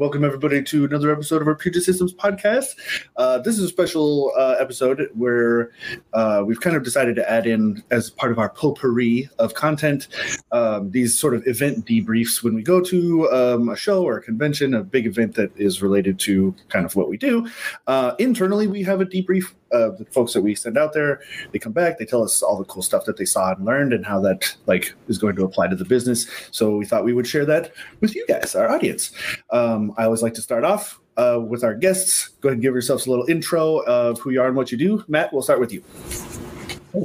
welcome everybody to another episode of our Puget Systems podcast. Uh, this is a special uh, episode where uh, we've kind of decided to add in, as part of our potpourri of content, um, these sort of event debriefs when we go to um, a show or a convention, a big event that is related to kind of what we do. Uh, internally, we have a debrief uh, the folks that we send out there they come back they tell us all the cool stuff that they saw and learned and how that like is going to apply to the business. So we thought we would share that with you guys our audience. Um, i always like to start off uh, with our guests. Go ahead and give yourselves a little intro of who you are and what you do. Matt we'll start with you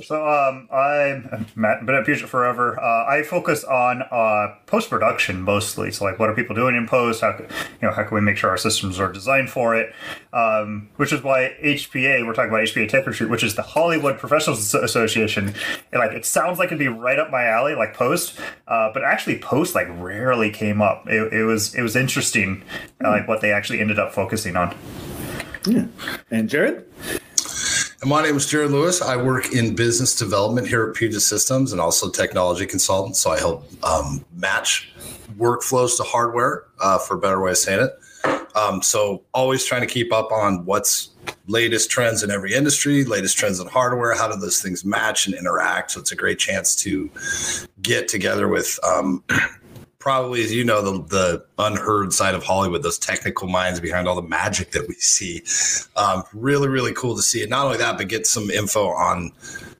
so um, I'm Matt, been at Puget forever. Uh, I focus on uh, post production mostly. So like, what are people doing in post? How you know how can we make sure our systems are designed for it? Um, which is why HPA we're talking about HPA Tech Retreat, which is the Hollywood Professionals Association. And, like it sounds like it'd be right up my alley, like post, uh, but actually post like rarely came up. It, it was it was interesting, mm. like what they actually ended up focusing on. Yeah, and Jared. My name is Jared Lewis. I work in business development here at Puget Systems and also technology consultant. So I help um, match workflows to hardware, uh, for a better way of saying it. Um, so always trying to keep up on what's latest trends in every industry, latest trends in hardware. How do those things match and interact? So it's a great chance to get together with um, probably, as you know, the, the unheard side of Hollywood, those technical minds behind all the magic that we see. Um, really, really cool to see it. Not only that, but get some info on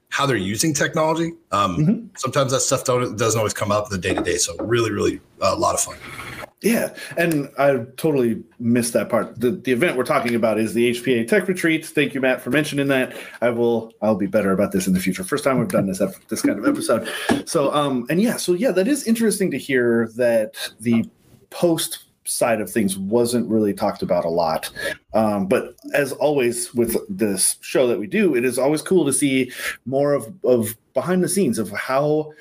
how they're using technology. Um, mm-hmm. Sometimes that stuff doesn't always come up in the day to day. So really, really uh, a lot of fun. Yeah, and I totally missed that part. The the event we're talking about is the HPA Tech Retreat. Thank you, Matt, for mentioning that. I will I'll be better about this in the future. First time we've done this this kind of episode. So um and yeah, so yeah, that is interesting to hear that the post side of things wasn't really talked about a lot. Um, but as always with this show that we do, it is always cool to see more of, of behind the scenes of how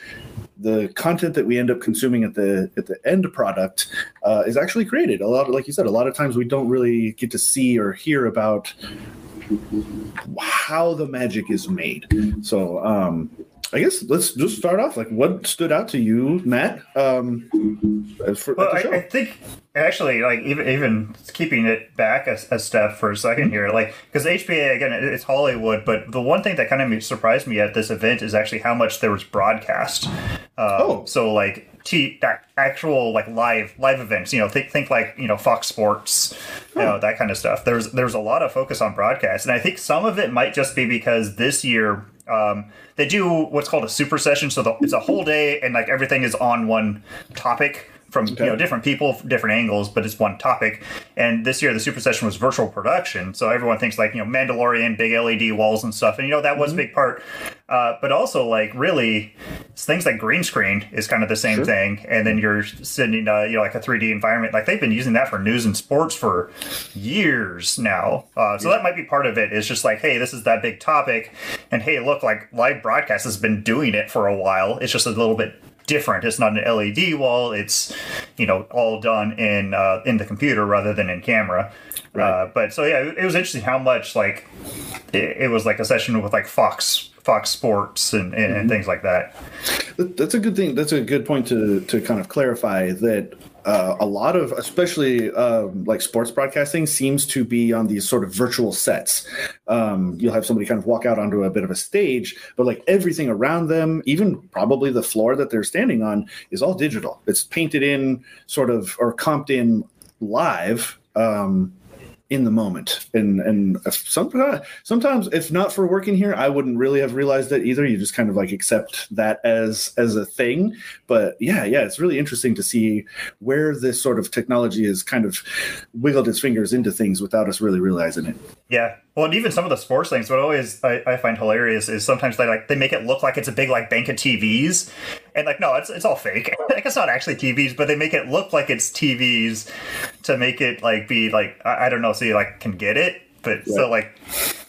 the content that we end up consuming at the at the end product uh, is actually created. A lot, of, like you said, a lot of times we don't really get to see or hear about how the magic is made. So um, I guess let's just start off. Like, what stood out to you, Matt? Um, for, well, I, I, think actually, like even even keeping it back a, a step for a 2nd mm-hmm. here, like because HPA again, it's Hollywood, but the one thing that kind of surprised me at this event is actually how much there was broadcast. Um, oh, so like t- actual like live live events. You know, think think like you know Fox Sports, you know that kind of stuff. There's there's a lot of focus on broadcast, and I think some of it might just be because this year um, they do what's called a super session. So the, it's a whole day and like everything is on one topic from okay. you know different people, different angles, but it's one topic. And this year the super session was virtual production, so everyone thinks like you know Mandalorian, big LED walls and stuff, and you know that was mm-hmm. a big part. Uh, but also like really things like green screen is kind of the same sure. thing, and then you're sending uh, you know like a 3D environment. Like they've been using that for news and sports for years now, uh, so yeah. that might be part of it. it. Is just like hey, this is that big topic, and hey, look, like live broadcast has been doing it for a while. It's just a little bit different. It's not an LED wall. It's you know all done in uh, in the computer rather than in camera. Right. Uh, but so yeah, it, it, was interesting how much like it, it, was like a session with like Fox Fox Sports and, and, mm-hmm. and things like that. That's a good thing. That's a good point to to kind of clarify that uh, a lot of, especially um, like sports broadcasting, seems to be on these sort of virtual sets. Um, you'll have somebody kind of walk out onto a bit of a stage, but like everything around them, even probably the floor that they're standing on, is all digital. It's painted in, sort of, or comped in live. Um, in the moment. And and sometimes sometimes if not for working here i wouldn't really have realized that either. You just kind of like accept that as as a thing. But yeah yeah it's really interesting to see where this sort of technology has kind of wiggled its fingers into things without us really realizing it yeah. Well, and even some of the sports things, what always I, I, find hilarious is sometimes they like they make it look like it's a big like bank of TVs, and like no, it's it's all fake. like it's not actually TVs, but they make it look like it's TVs to make it like be like I, I don't know, so you like can get it but yeah. so like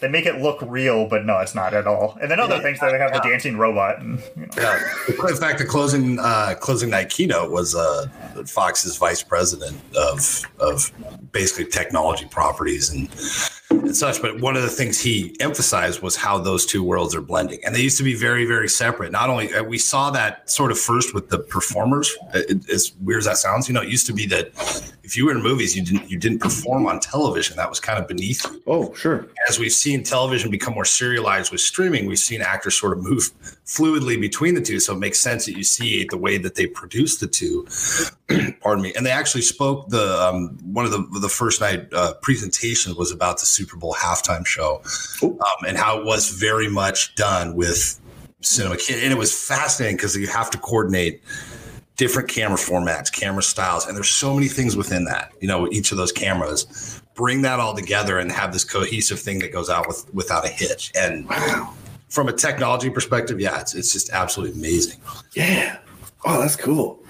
they make it look real, but no, it's not at all. And then other yeah, things that they have yeah. the dancing robot. And, you know. Yeah. In fact, the closing uh, closing night keynote was uh, Fox's vice president of of basically technology properties and and such. But one of the things he emphasized was how those two worlds are blending, and they used to be very very separate. Not only uh, we saw that sort of first with the performers, uh, as weird as that sounds, you know, it used to be that if you were in movies, you didn't you didn't perform on television. That was kind of beneath you. Oh, sure. As we've seen television become more serialized with streaming, we've seen actors sort of move fluidly between the two. So it makes sense that you see the way that they produce the two. Pardon me. And they actually spoke the um, one of the the first night uh, presentations was about the Super Bowl halftime show um, and how it was very much done with cinema, and it was fascinating because you have to coordinate different camera formats, camera styles, and there's so many things within that. You know, each of those cameras bring that all together and have this cohesive thing that goes out with without a hitch. And wow. from a technology perspective, yeah, it's it's just absolutely amazing. Yeah. Oh, that's cool.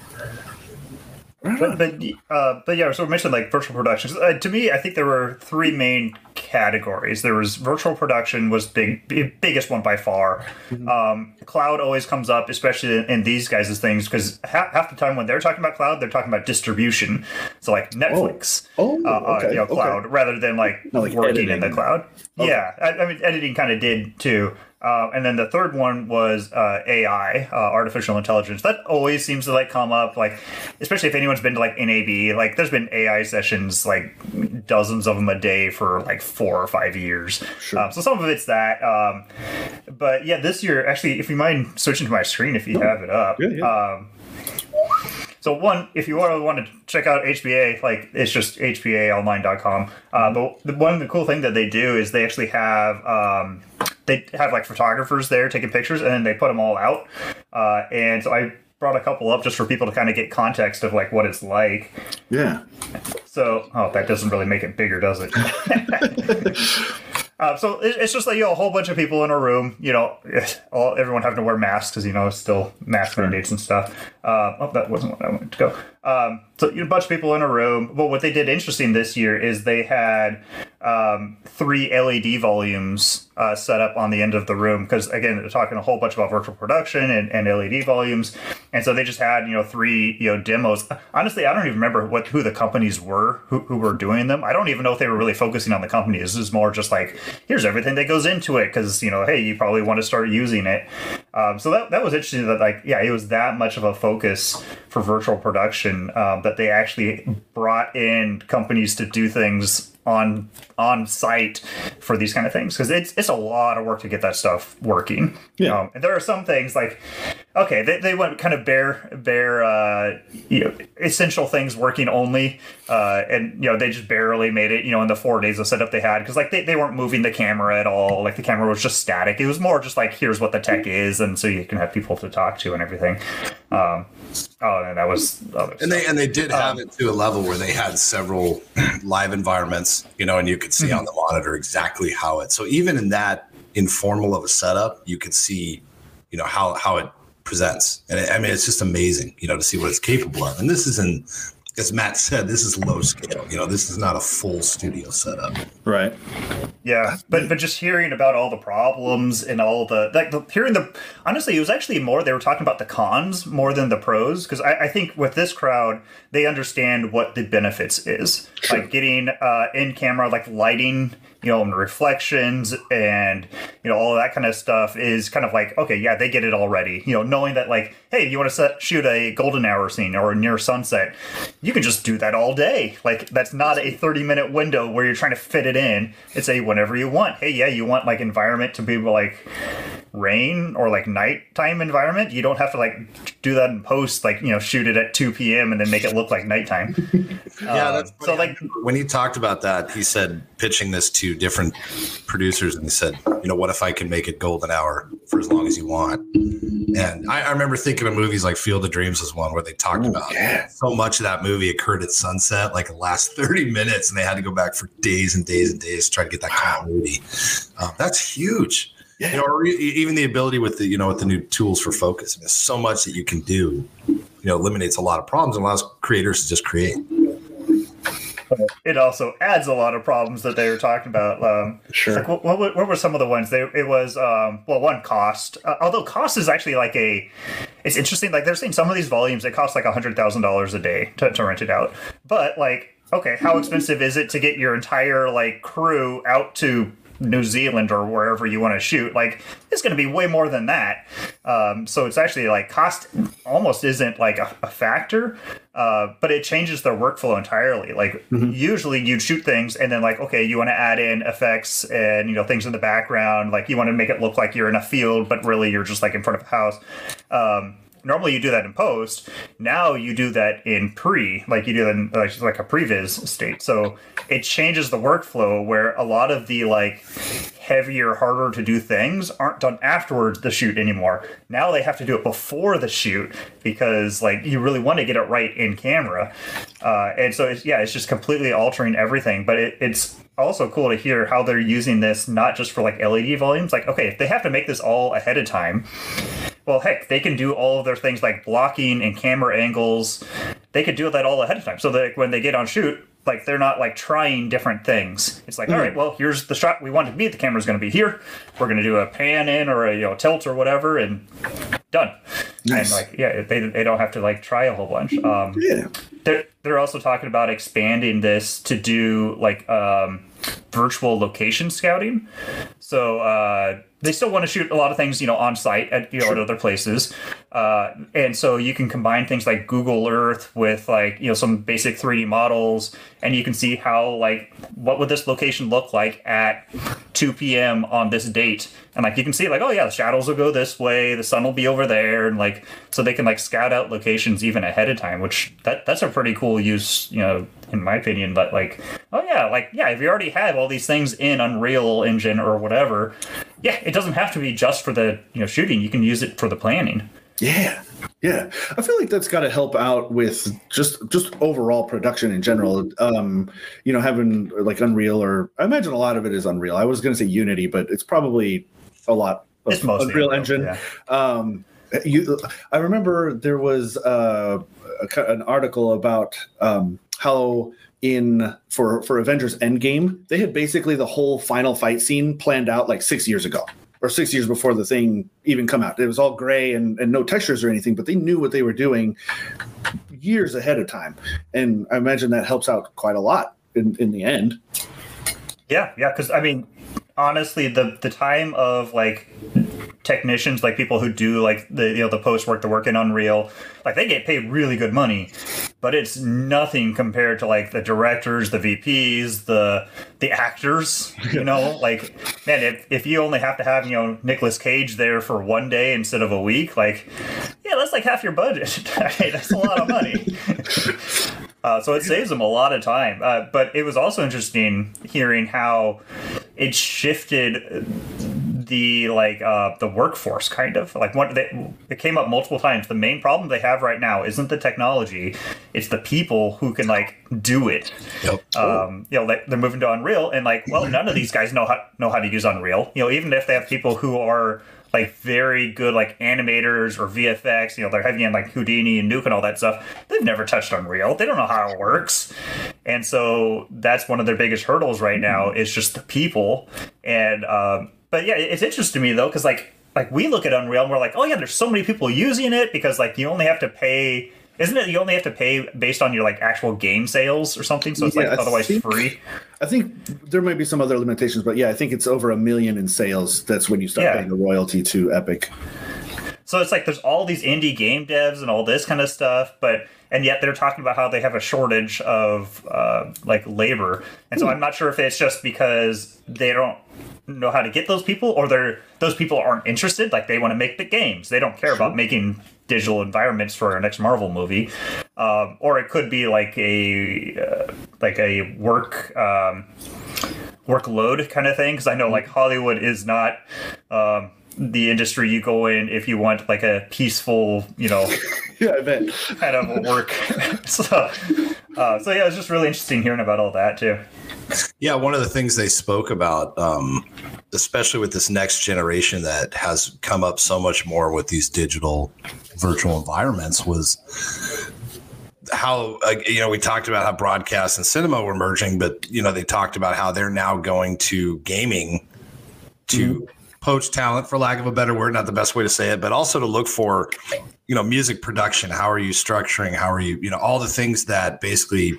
But but, uh, but yeah, so we mentioned like virtual productions. Uh, to me, I think there were three main categories. There was virtual production was big, big biggest one by far. Mm-hmm. Um, cloud always comes up, especially in, in these guys' things, because half, half, the time when they're talking about cloud, they're talking about distribution. So like Netflix, oh, oh uh, okay. you know, cloud, okay. rather than like, like working editing. in the cloud. Okay. Yeah, I, I mean, editing kind of did too. Uh, and then the third one was uh, AI, uh, artificial intelligence. That always seems to like come up, like especially if anyone's been to like NAB. Like there's been AI sessions, like dozens of them a day for like four or five years. Sure. Um, so some of it's that. Um, but yeah, this year actually, if you mind switching to my screen, if you have it up. Yeah, yeah. Um, so one, if you want to check out HPA, like it's just hpaonline.com. Uh, but the, one the cool thing that they do is they actually have um, they have like photographers there taking pictures, and then they put them all out. Uh, and so I brought a couple up just for people to kind of get context of like what it's like. Yeah. So, oh, that doesn't really make it bigger, does it? Uh, so it's just like you know a whole bunch of people in a room. You know, all everyone having to wear masks because you know it's still mask mandates and stuff. Uh, oh, that wasn't what I wanted to go. Um, so you know, a bunch of people in a room. But what they did interesting this year is they had um, three LED volumes uh, set up on the end of the room because again they're talking a whole bunch about virtual production and, and LED volumes, and so they just had you know three you know demos. Honestly, I don't even remember what who the companies were who, who were doing them. I don't even know if they were really focusing on the companies. This is more just like here's everything that goes into it because you know hey you probably want to start using it um, so that, that was interesting that like yeah it was that much of a focus for virtual production um, that they actually brought in companies to do things on on site for these kind of things because it's it's a lot of work to get that stuff working. Yeah, um, and there are some things like okay, they, they went kind of bare bare uh, you know essential things working only, uh, and you know they just barely made it. You know in the four days of setup they had because like they, they weren't moving the camera at all. Like the camera was just static. It was more just like here's what the tech is, and so you can have people to talk to and everything. Um, oh, and that was and they and they did have um, it to a level where they had several live environments, you know, and you could see mm-hmm. on the monitor exactly how it. So even in that informal of a setup, you could see, you know, how how it presents. And I mean, it's just amazing, you know, to see what it's capable of. And this isn't, as Matt said, this is low scale. You know, this is not a full studio setup. Right. Yeah, but but just hearing about all the problems and all the like, the, hearing the honestly, it was actually more they were talking about the cons more than the pros because I, I, think with this crowd they understand what the benefits is, sure. like getting uh, in camera like lighting you know, and reflections and, you know, all that kind of stuff is kind of like, okay, yeah, they get it already. You know, knowing that, like, hey, you want to set, shoot a golden hour scene or near sunset, you can just do that all day. Like, that's not a 30 minute window where you're trying to fit it in. It's a whenever you want. Hey, yeah, you want like environment to be like rain or like nighttime environment. You don't have to like do that in post, like, you know, shoot it at 2 p.m. and then make it look like nighttime. yeah, um, that's so like when he talked about that, he said pitching this to different producers and he said, you know, what if I can make it golden hour for as long as you want? And I, I remember thinking of movies like Field of Dreams was one where they talked about yeah. so much of that movie occurred at sunset, like the last 30 minutes, and they had to go back for days and days and days to try to get that continuity. Um, that's huge. Yeah. You know, or even the ability with the, you know, with the new tools for focus. I mean, there's so much that you can do, you know, eliminates a lot of problems and allows creators to just create it also adds a lot of problems that they were talking about. Um, sure. Like what, what, what, were some of the ones? They it was um, well, one cost. Uh, although cost is actually like a, it's interesting. Like they're saying some of these volumes it costs like a hundred thousand dollars a day to, to rent it out. But like, okay, how expensive is it to get your entire like crew out to New Zealand or wherever you want to shoot, like it's going to be way more than that. Um, so it's actually like cost almost isn't like a, a factor, uh, but it changes their workflow entirely. Like mm-hmm. usually you'd shoot things and then like okay, you want to add in effects and you know things in the background, like you want to make it look like you're in a field, but really you're just like in front of a house. Um, normally you do that in post. Now you do that in pre, like you do in like, like a previs state. So it changes the workflow where a lot of the like heavier, harder to do things aren't done afterwards the shoot anymore. Now they have to do it before the shoot because like you really want to get it right in camera. Uh, and so it's, yeah, it's just completely altering everything. But it, it's also cool to hear how they're using this not just for like LED volumes. Like okay, if they have to make this all ahead of time well, heck, they can do all of their things like blocking and camera angles. They could do that all ahead of time, so that when they get on shoot, like they're not like trying different things. It's like, mm-hmm. all right, well, here's the shot we want to be. The camera's going to be here. We're going to do a pan in or a you know tilt or whatever, and done. Nice. And like, yeah, they, they don't have to like try a whole bunch. Um, yeah. They're they're also talking about expanding this to do like um, virtual location scouting. So uh, they still want to shoot a lot of things, you know, on site at you know sure. at other places, uh, and so you can combine things like Google Earth with like you know some basic 3D models, and you can see how like what would this location look like at 2 p.m. on this date, and like you can see like oh yeah the shadows will go this way, the sun will be over there, and like so they can like scout out locations even ahead of time, which that that's a pretty cool use, you know, in my opinion. But like oh yeah, like yeah, if you already have all these things in Unreal Engine or whatever, yeah, it doesn't have to be just for the you know shooting. You can use it for the planning. Yeah, yeah. I feel like that's got to help out with just just overall production in general. Um, you know, having like Unreal or I imagine a lot of it is Unreal. I was going to say Unity, but it's probably a lot of it's Unreal, Unreal Engine. Yeah. Um, you, I remember there was uh, a, an article about um, how in for for Avengers Endgame, they had basically the whole final fight scene planned out like six years ago or six years before the thing even come out. It was all gray and, and no textures or anything, but they knew what they were doing years ahead of time. And I imagine that helps out quite a lot in, in the end. Yeah, yeah, because I mean, honestly, the the time of like technicians, like people who do like the you know the post work, the work in Unreal, like they get paid really good money, but it's nothing compared to like the directors, the VPs, the the actors. You know, like man, if if you only have to have you know Nicolas Cage there for one day instead of a week, like yeah, that's like half your budget. hey, that's a lot of money. Uh, so it saves them a lot of time. Uh, but it was also interesting hearing how it shifted the like uh, the workforce kind of like what they it came up multiple times the main problem they have right now isn't the technology it's the people who can like do it yep. um, you know they, they're moving to unreal and like well none of these guys know how know how to use unreal you know even if they have people who are like very good like animators or VFX. You know, they're heavy in like Houdini and Nuke and all that stuff. They've never touched Unreal. They don't know how it works, and so that's one of their biggest hurdles right now is just the people. And um, but yeah, it's interesting to me though, because like like we look at Unreal and we're like, oh yeah, there's so many people using it because like you only have to pay. Isn't it you only have to pay based on your like actual game sales or something? So it's yeah, like otherwise think, free. I think there might be some other limitations, but yeah, I think it's over a million in sales. That's when you start yeah. paying the royalty to Epic. So it's like there's all these indie game devs and all this kind of stuff, but and yet they're talking about how they have a shortage of uh, like labor. And so hmm. I'm not sure if it's just because they don't know how to get those people or they're those people aren't interested like they want to make the games they don't care about making digital environments for our next marvel movie um, or it could be like a uh, like a work um, workload kind of thing because i know like hollywood is not um, the industry you go in if you want like a peaceful you know yeah i bet. kind of work. So uh, so yeah it's just really interesting hearing about all that too. Yeah, one of the things they spoke about, um, especially with this next generation that has come up so much more with these digital virtual environments, was how uh, you know we talked about how broadcast and cinema were merging, but you know they talked about how they're now going to gaming to mm-hmm. Poach talent, for lack of a better word, not the best way to say it, but also to look for you know music production. How are you structuring? How are you you know all the things that basically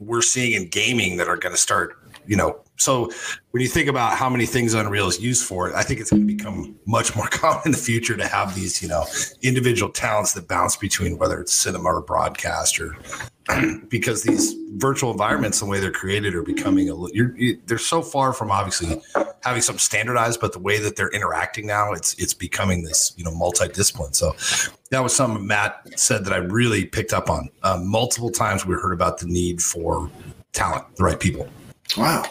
we're seeing in gaming that are going to start, you know, so when you think about how many things Unreal is used for, I think it's going to become much more common in the future to have these, you know, individual talents that bounce between whether it's cinema or broadcast or because these virtual environments, the way they're created, are becoming a. You're, you, they're so far from obviously having some standardized, but the way that they're interacting now, it's it's becoming this you know multidiscipline. So that was something Matt said that I really picked up on. Um, multiple times we heard about the need for talent, the right people. Wow.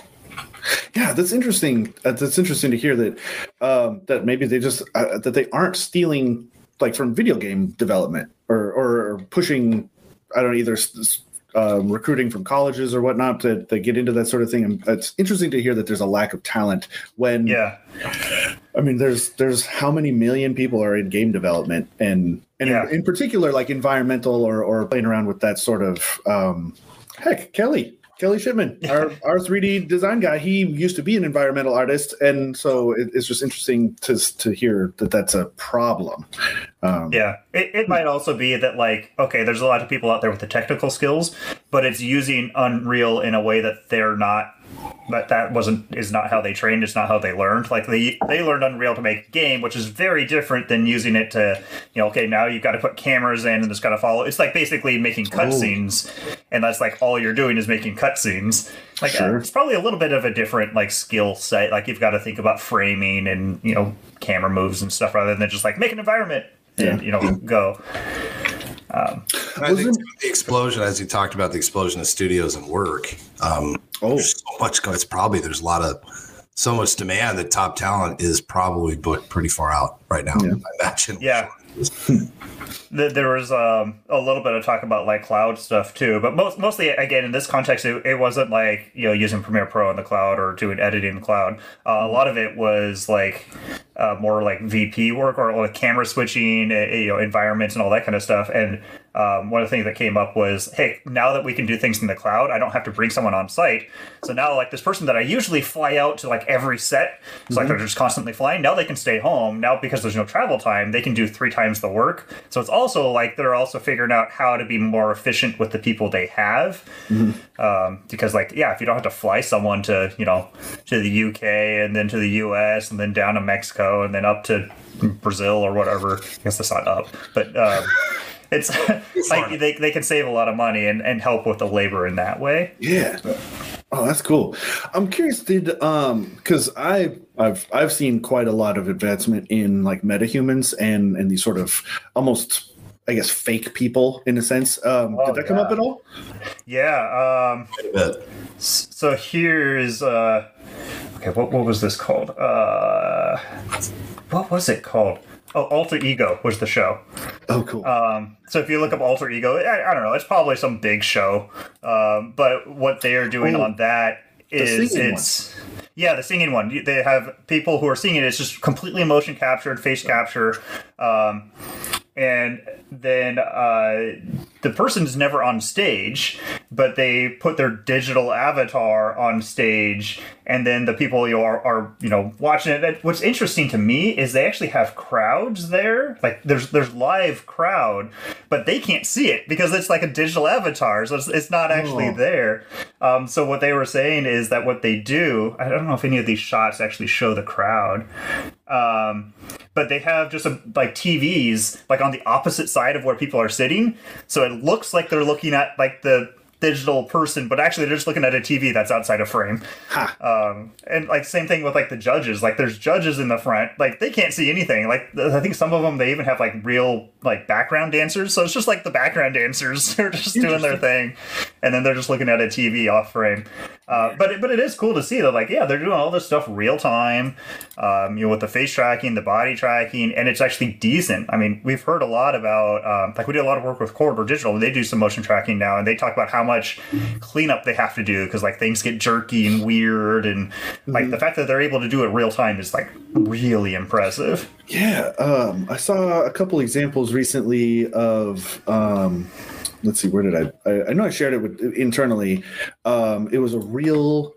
Yeah, that's interesting. Uh, that's interesting to hear that um, that maybe they just uh, that they aren't stealing like from video game development or or pushing. I don't know, either um, recruiting from colleges or whatnot to, to get into that sort of thing. And it's interesting to hear that there's a lack of talent when. Yeah. I mean, there's there's how many million people are in game development and and yeah. in, in, particular like environmental or or playing around with that sort of um, heck Kelly Kelly Shipman, our, our 3D design guy, he used to be an environmental artist, and so it, it's just interesting to to hear that that's a problem. Um, yeah, it, it might also be that like okay, there's a lot of people out there with the technical skills, but it's using Unreal in a way that they're not but that wasn't is not how they trained it's not how they learned like they they learned unreal to make a game which is very different than using it to you know okay now you've got to put cameras in and it's got to follow it's like basically making cutscenes and that's like all you're doing is making cutscenes like sure. uh, it's probably a little bit of a different like skill set like you've got to think about framing and you know camera moves and stuff rather than just like make an environment and yeah. you know go um, I think the explosion, as you talked about, the explosion of studios and work. Um, oh, so much. It's probably there's a lot of so much demand that top talent is probably booked pretty far out right now. Yeah. I imagine. Yeah. There was um, a little bit of talk about like cloud stuff too, but most, mostly again in this context, it, it, wasn't like you know using Premiere Pro in the cloud or doing editing in the cloud. Uh, a lot of it was like uh, more like VP work or like camera switching, uh, you know, environments and all that kind of stuff. And um, one of the things that came up was, hey, now that we can do things in the cloud, I don't have to bring someone on site. So now, like this person that I usually fly out to like every set, it's mm-hmm. like they're just constantly flying. Now they can stay home. Now because there's no travel time, they can do three times the work. So it's also like they're also figuring out how to be more efficient with the people they have. Mm-hmm. Um, because like yeah, if you don't have to fly someone to you know to the UK and then to the US and then down to Mexico and then up to Brazil or whatever. I guess that's not up, but. Um, it's like they, they can save a lot of money and, and help with the labor in that way. Yeah. Oh, that's cool. I'm curious, did um because I I've I've seen quite a lot of advancement in like metahumans and and these sort of almost I guess fake people in a sense. Um oh, did that yeah. come up at all? Yeah. Um so here's uh okay, what what was this called? Uh what was it called? Oh, Alter Ego was the show. Oh, cool. Um, so if you look up Alter Ego, I, I, don't know, it's probably some big show. Um, but what they are doing oh, on that is it's one. yeah, the singing one. They have people who are singing. It's just completely motion captured, face capture. Um, and then uh, the person's never on stage, but they put their digital avatar on stage, and then the people you know, are, are you know watching it. And what's interesting to me is they actually have crowds there, like there's there's live crowd, but they can't see it because it's like a digital avatar, so it's, it's not actually oh. there. Um, so what they were saying is that what they do, I don't know if any of these shots actually show the crowd, um, but they have just a, like TVs like on the opposite side of where people are sitting, so it looks like they're looking at like the digital person, but actually they're just looking at a TV that's outside a frame. Huh. Um, and like same thing with like the judges. Like there's judges in the front, like they can't see anything. Like I think some of them they even have like real like background dancers. So it's just like the background dancers are just doing their thing, and then they're just looking at a TV off frame. Uh, but it, but it is cool to see that like yeah they're doing all this stuff real time, um, you know with the face tracking, the body tracking, and it's actually decent. I mean we've heard a lot about um, like we did a lot of work with Corridor Digital. They do some motion tracking now, and they talk about how much cleanup they have to do because like things get jerky and weird, and like mm-hmm. the fact that they're able to do it real time is like really impressive. Yeah, um, I saw a couple examples recently of. Um, let's see, where did I, I? I, know I shared it with internally. Um, it was a real,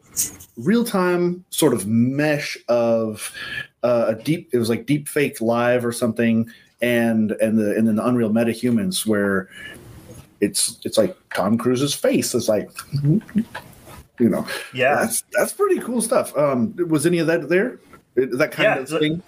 real time sort of mesh of uh, a deep. It was like deep fake live or something, and and the and then the Unreal MetaHumans where it's it's like Tom Cruise's face is like You know, yeah, that's that's pretty cool stuff. Um, was any of that there? That kind yeah, of thing.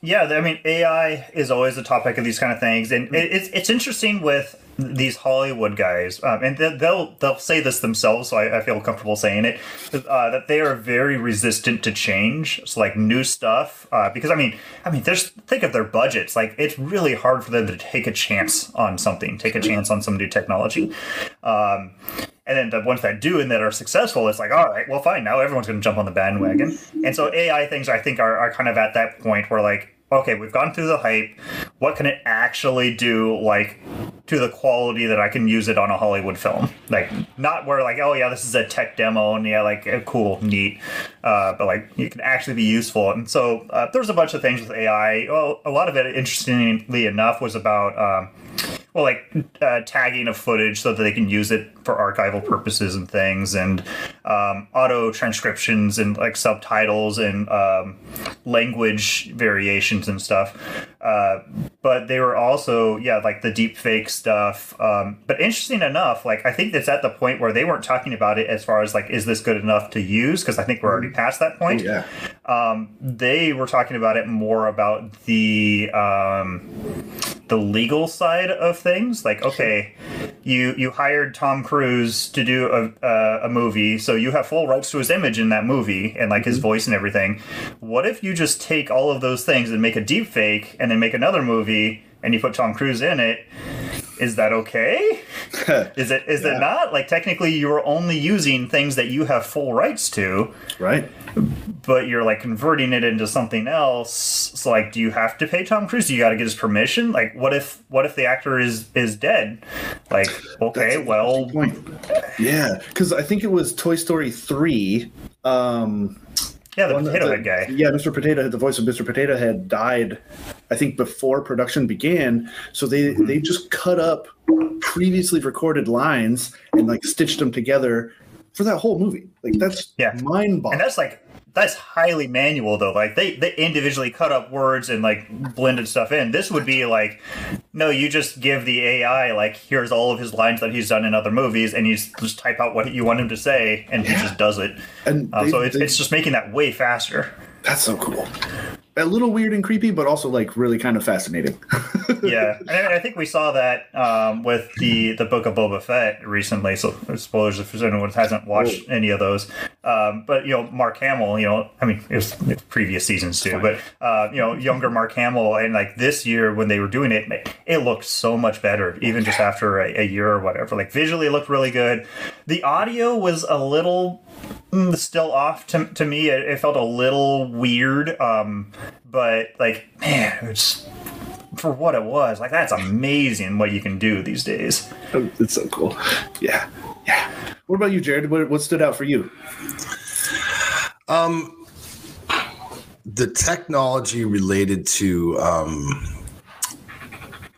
Yeah, I mean, AI is always the topic of these kind of things, and it's it's interesting with these Hollywood guys, um, and they'll they'll say this themselves, so I, I feel comfortable saying it, uh, that they are very resistant to change. So like new stuff, uh, because I mean, I mean, there's think of their budgets. Like it's really hard for them to take a chance on something, take a chance on some new technology. Um, and then the ones that do and that are successful, it's like, all right, well, fine. Now everyone's going to jump on the bandwagon. And so AI things, I think, are, are kind of at that point where like okay, we've gone through the hype. What can it actually do, like, to the quality that I can use it on a Hollywood film? Like, not where, like, oh, yeah, this is a tech demo and, yeah, like, uh, cool, neat. Uh, but, like, it can actually be useful. And so uh, there's a bunch of things with AI. Well, a lot of it, interestingly enough, was about. Um, well, like uh, tagging of footage so that they can use it for archival purposes and things, and um, auto transcriptions and like subtitles and um, language variations and stuff. Uh, but they were also, yeah, like the deep fake stuff. Um, but interesting enough, like I think it's at the point where they weren't talking about it as far as like, is this good enough to use? Because I think we're already past that point. Oh, yeah. Um, they were talking about it more about the um, the legal side of things. Like, okay, you you hired Tom Cruise to do a, a, a movie, so you have full rights to his image in that movie and like mm-hmm. his voice and everything. What if you just take all of those things and make a deep fake and then make another movie and you put Tom Cruise in it? Is that okay? is it is yeah. it not? Like technically you're only using things that you have full rights to. Right but you're like converting it into something else. So like, do you have to pay Tom Cruise? Do you got to get his permission? Like, what if what if the actor is is dead? Like, okay, well, yeah, because I think it was Toy Story three. Um, yeah, the Potato Head guy. Yeah, Mr. Potato Head, the voice of Mr. Potato Head died, I think, before production began. So they mm-hmm. they just cut up previously recorded lines and like stitched them together for that whole movie. Like that's yeah. mind boggling. And that's like that's highly manual though. Like they they individually cut up words and like blended stuff in. This would be like, no, you just give the AI like here's all of his lines that he's done in other movies, and you just type out what you want him to say, and yeah. he just does it. And um, they, so it's, they, it's just making that way faster. That's so cool a little weird and creepy, but also like really kind of fascinating. yeah, and I think we saw that um, with the the book of Boba Fett recently. So spoilers if anyone hasn't watched oh. any of those. Um, but you know, Mark Hamill. You know, I mean, it was previous seasons too, but uh, you know, younger Mark Hamill, and like this year when they were doing it, it looked so much better, even just after a, a year or whatever. Like visually, it looked really good. The audio was a little still off to, to me. It, it, felt a little weird. Um, but like, man, it's for what it was. Like that's amazing what you can do these days. Oh, it's so cool. Yeah, yeah. What about you, Jared? What, what stood out for you? Um, the technology related to um,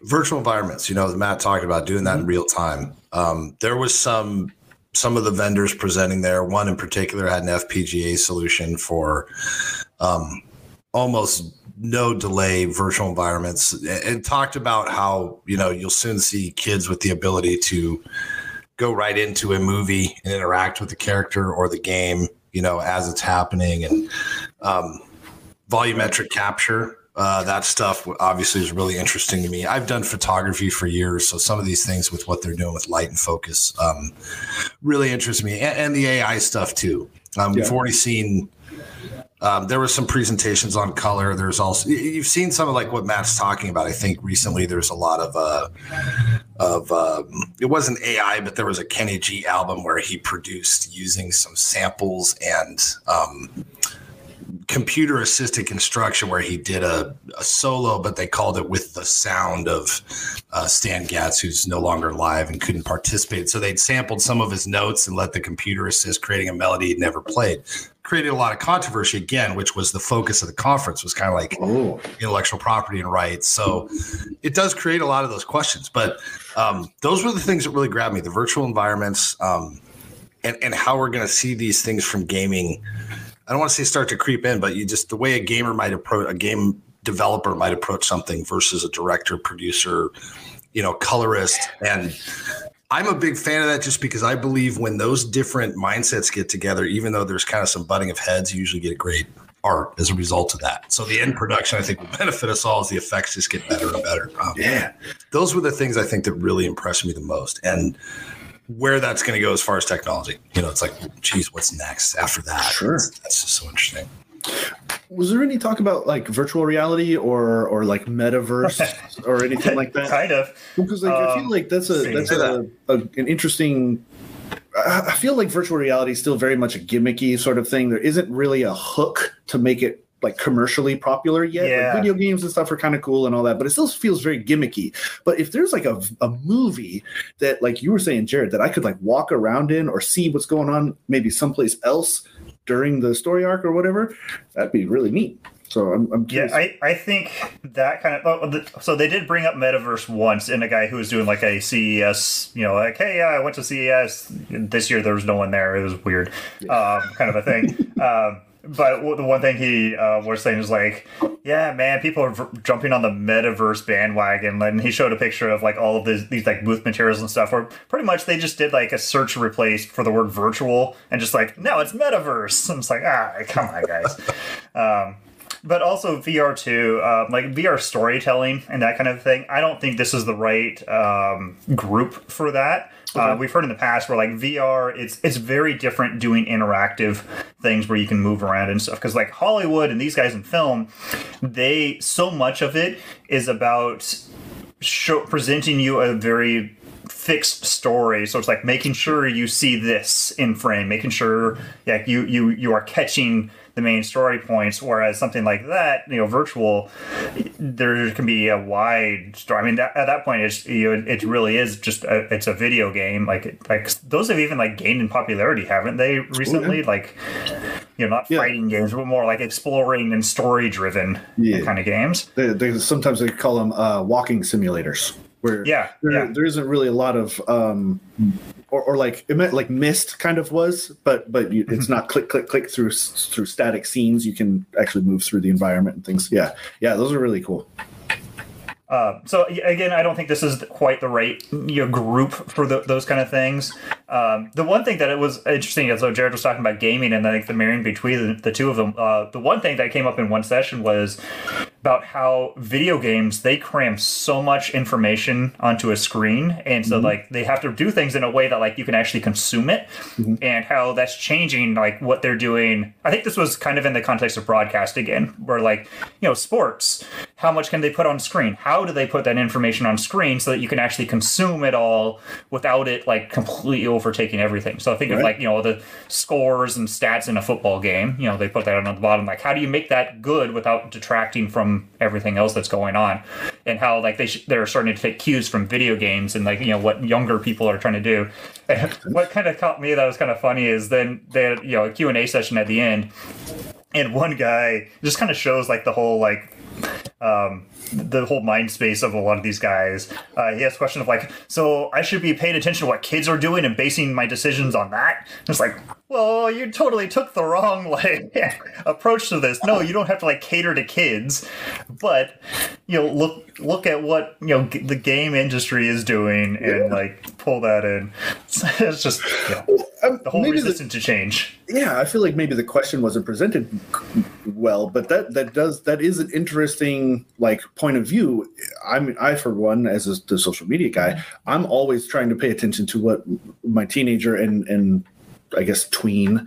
virtual environments. You know, Matt talked about doing that in mm-hmm. real time. Um, there was some some of the vendors presenting there. One in particular had an FPGA solution for um, almost no delay virtual environments and talked about how you know you'll soon see kids with the ability to go right into a movie and interact with the character or the game you know as it's happening and um, volumetric capture uh, that stuff obviously is really interesting to me i've done photography for years so some of these things with what they're doing with light and focus um, really interests me and, and, the ai stuff too um, yeah. we've already seen um, there was some presentations on color. There's also you've seen some of like what Matt's talking about. I think recently there's a lot of uh, of um, it wasn't AI, but there was a Kenny G album where he produced using some samples and um, computer assisted construction where he did a, a, solo, but they called it with the sound of uh, Stan Getz, who's no longer alive and couldn't participate. So they'd sampled some of his notes and let the computer assist creating a melody he'd never played. Created a lot of controversy again, which was the focus of the conference, was kind of like oh. intellectual property and rights. So it does create a lot of those questions. But um, those were the things that really grabbed me the virtual environments um, and, and how we're going to see these things from gaming I don't want to say start to creep in, but you just the way a gamer might approach a game developer might approach something versus a director, producer, you know, colorist, and I'm a big fan of that just because I believe when those different mindsets get together, even though there's kind of some butting of heads, you usually get great art as a result of that. So the end production, I think, will benefit us all as the effects just get better and better. Um, yeah, those were the things I think that really impressed me the most, and where that's going to go as far as technology. You know, it's like, geez, what's next after that? Sure, that's, that's just so interesting. Was there any talk about like virtual reality or or like metaverse or anything like that? kind of, because like um, I feel um, like that's a that's a, a, an interesting I feel like virtual reality is still very much a gimmicky sort of thing. There isn't really a hook to make it like commercially popular yet. Yeah. Like video games and stuff are kind of cool and all that, but it still feels very gimmicky. But if there's like a, a movie that, like you were saying, Jared, that I could like walk around in or see what's going on maybe someplace else during the story arc or whatever, that'd be really neat. So I'm, I'm yeah, I, I think that kind of oh, so they did bring up metaverse once in a guy who was doing like a CES, you know, like hey, yeah, I went to CES this year. There was no one there. It was weird, um, kind of a thing. um, but the one thing he uh, was saying is like, yeah, man, people are v- jumping on the metaverse bandwagon. And he showed a picture of like all of these, these like booth materials and stuff where pretty much they just did like a search replace for the word virtual and just like, no, it's metaverse. I'm just like, ah, come on, guys. um, but also VR too, uh, like VR storytelling and that kind of thing. I don't think this is the right um, group for that. Uh, okay. Uh, we've heard in the past where like VR, it's it's very different doing interactive things where you can move around and stuff. Because like Hollywood and these guys in film, they so much of it is about show, presenting you a very fixed story so it's like making sure you see this in frame making sure yeah you you you are catching the main story points. Whereas something like that, you know, virtual, there can be a wide story. I mean, that, at that point, it's you know, it really is just a, it's a video game. Like like those have even like gained in popularity, haven't they? Recently, like you know, not yeah. fighting games, but more like exploring and story driven yeah. kind of games. They, they, sometimes they call them uh, walking simulators where yeah, there, yeah. there isn't really a lot of um, or, or like it meant like Myst kind of was, but but you, it's mm-hmm. not click click click through through static scenes. You can actually move through the environment and things. Yeah, yeah, those are really cool. Uh, so again, I don't think this is quite the right you know, group for the, those kind of things. Um, the one thing that it was interesting, as so Jared was talking about gaming and I think the marrying between the, the two of them. Uh, the one thing that came up in one session was about how video games they cram so much information onto a screen, and so mm-hmm. like they have to do things in a way that like you can actually consume it, mm-hmm. and how that's changing like what they're doing. I think this was kind of in the context of broadcast again, where like you know sports, how much can they put on screen? How do they put that information on screen so that you can actually consume it all without it like completely overtaking everything? So I think right. of like you know the scores and stats in a football game. You know they put that on the bottom. Like how do you make that good without detracting from everything else that's going on and how like they sh- they're starting to take cues from video games and like you know what younger people are trying to do. And what kind of caught me that was kind of funny is then they had you know a q&a session at the end and one guy just kind of shows like the whole like um, the whole mind space of a lot of these guys. Uh, he has a question of like, so I should be paying attention to what kids are doing and basing my decisions on that. it's like, well, you totally took the wrong like approach to this. No, you don't have to like cater to kids, but you know, look look at what you know g- the game industry is doing and yeah. like pull that in. it's just yeah, um, the whole resistance the, to change. Yeah, I feel like maybe the question wasn't presented well, but that that does that is an interesting like point of view. I mean, I for one, as a, the social media guy, I'm always trying to pay attention to what my teenager and and I guess tween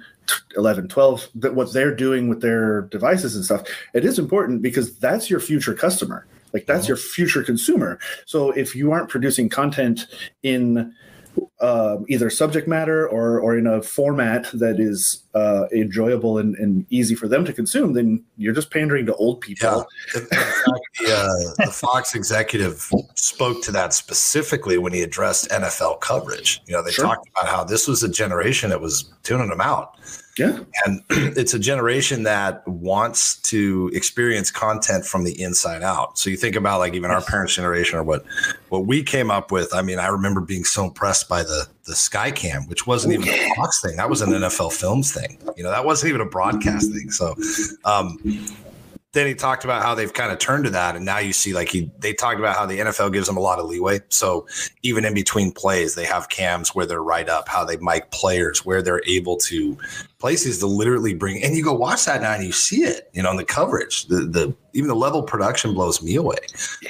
11 12 that what they're doing with their devices and stuff it is important because that's your future customer like that's uh-huh. your future consumer so if you aren't producing content in uh, either subject matter or or in a format that is uh, enjoyable and, and, easy for them to consume, then you're just pandering to old people. Yeah. In fact, the, uh, the Fox executive spoke to that specifically when he addressed NFL coverage. You know, they sure. talked about how this was a generation that was tuning them out. Yeah. And it's a generation that wants to experience content from the inside out. So you think about like even our parents' generation or what what we came up with. I mean, I remember being so impressed by the the Skycam, which wasn't even a Fox thing. That was an NFL Films thing. You know, that wasn't even a broadcast thing. So um then he talked about how they've kind of turned to that, and now you see like he they talked about how the NFL gives them a lot of leeway. So even in between plays, they have cams where they're right up, how they mic players, where they're able to places to literally bring. And you go watch that now, and you see it, you know, in the coverage. The the even the level production blows me away.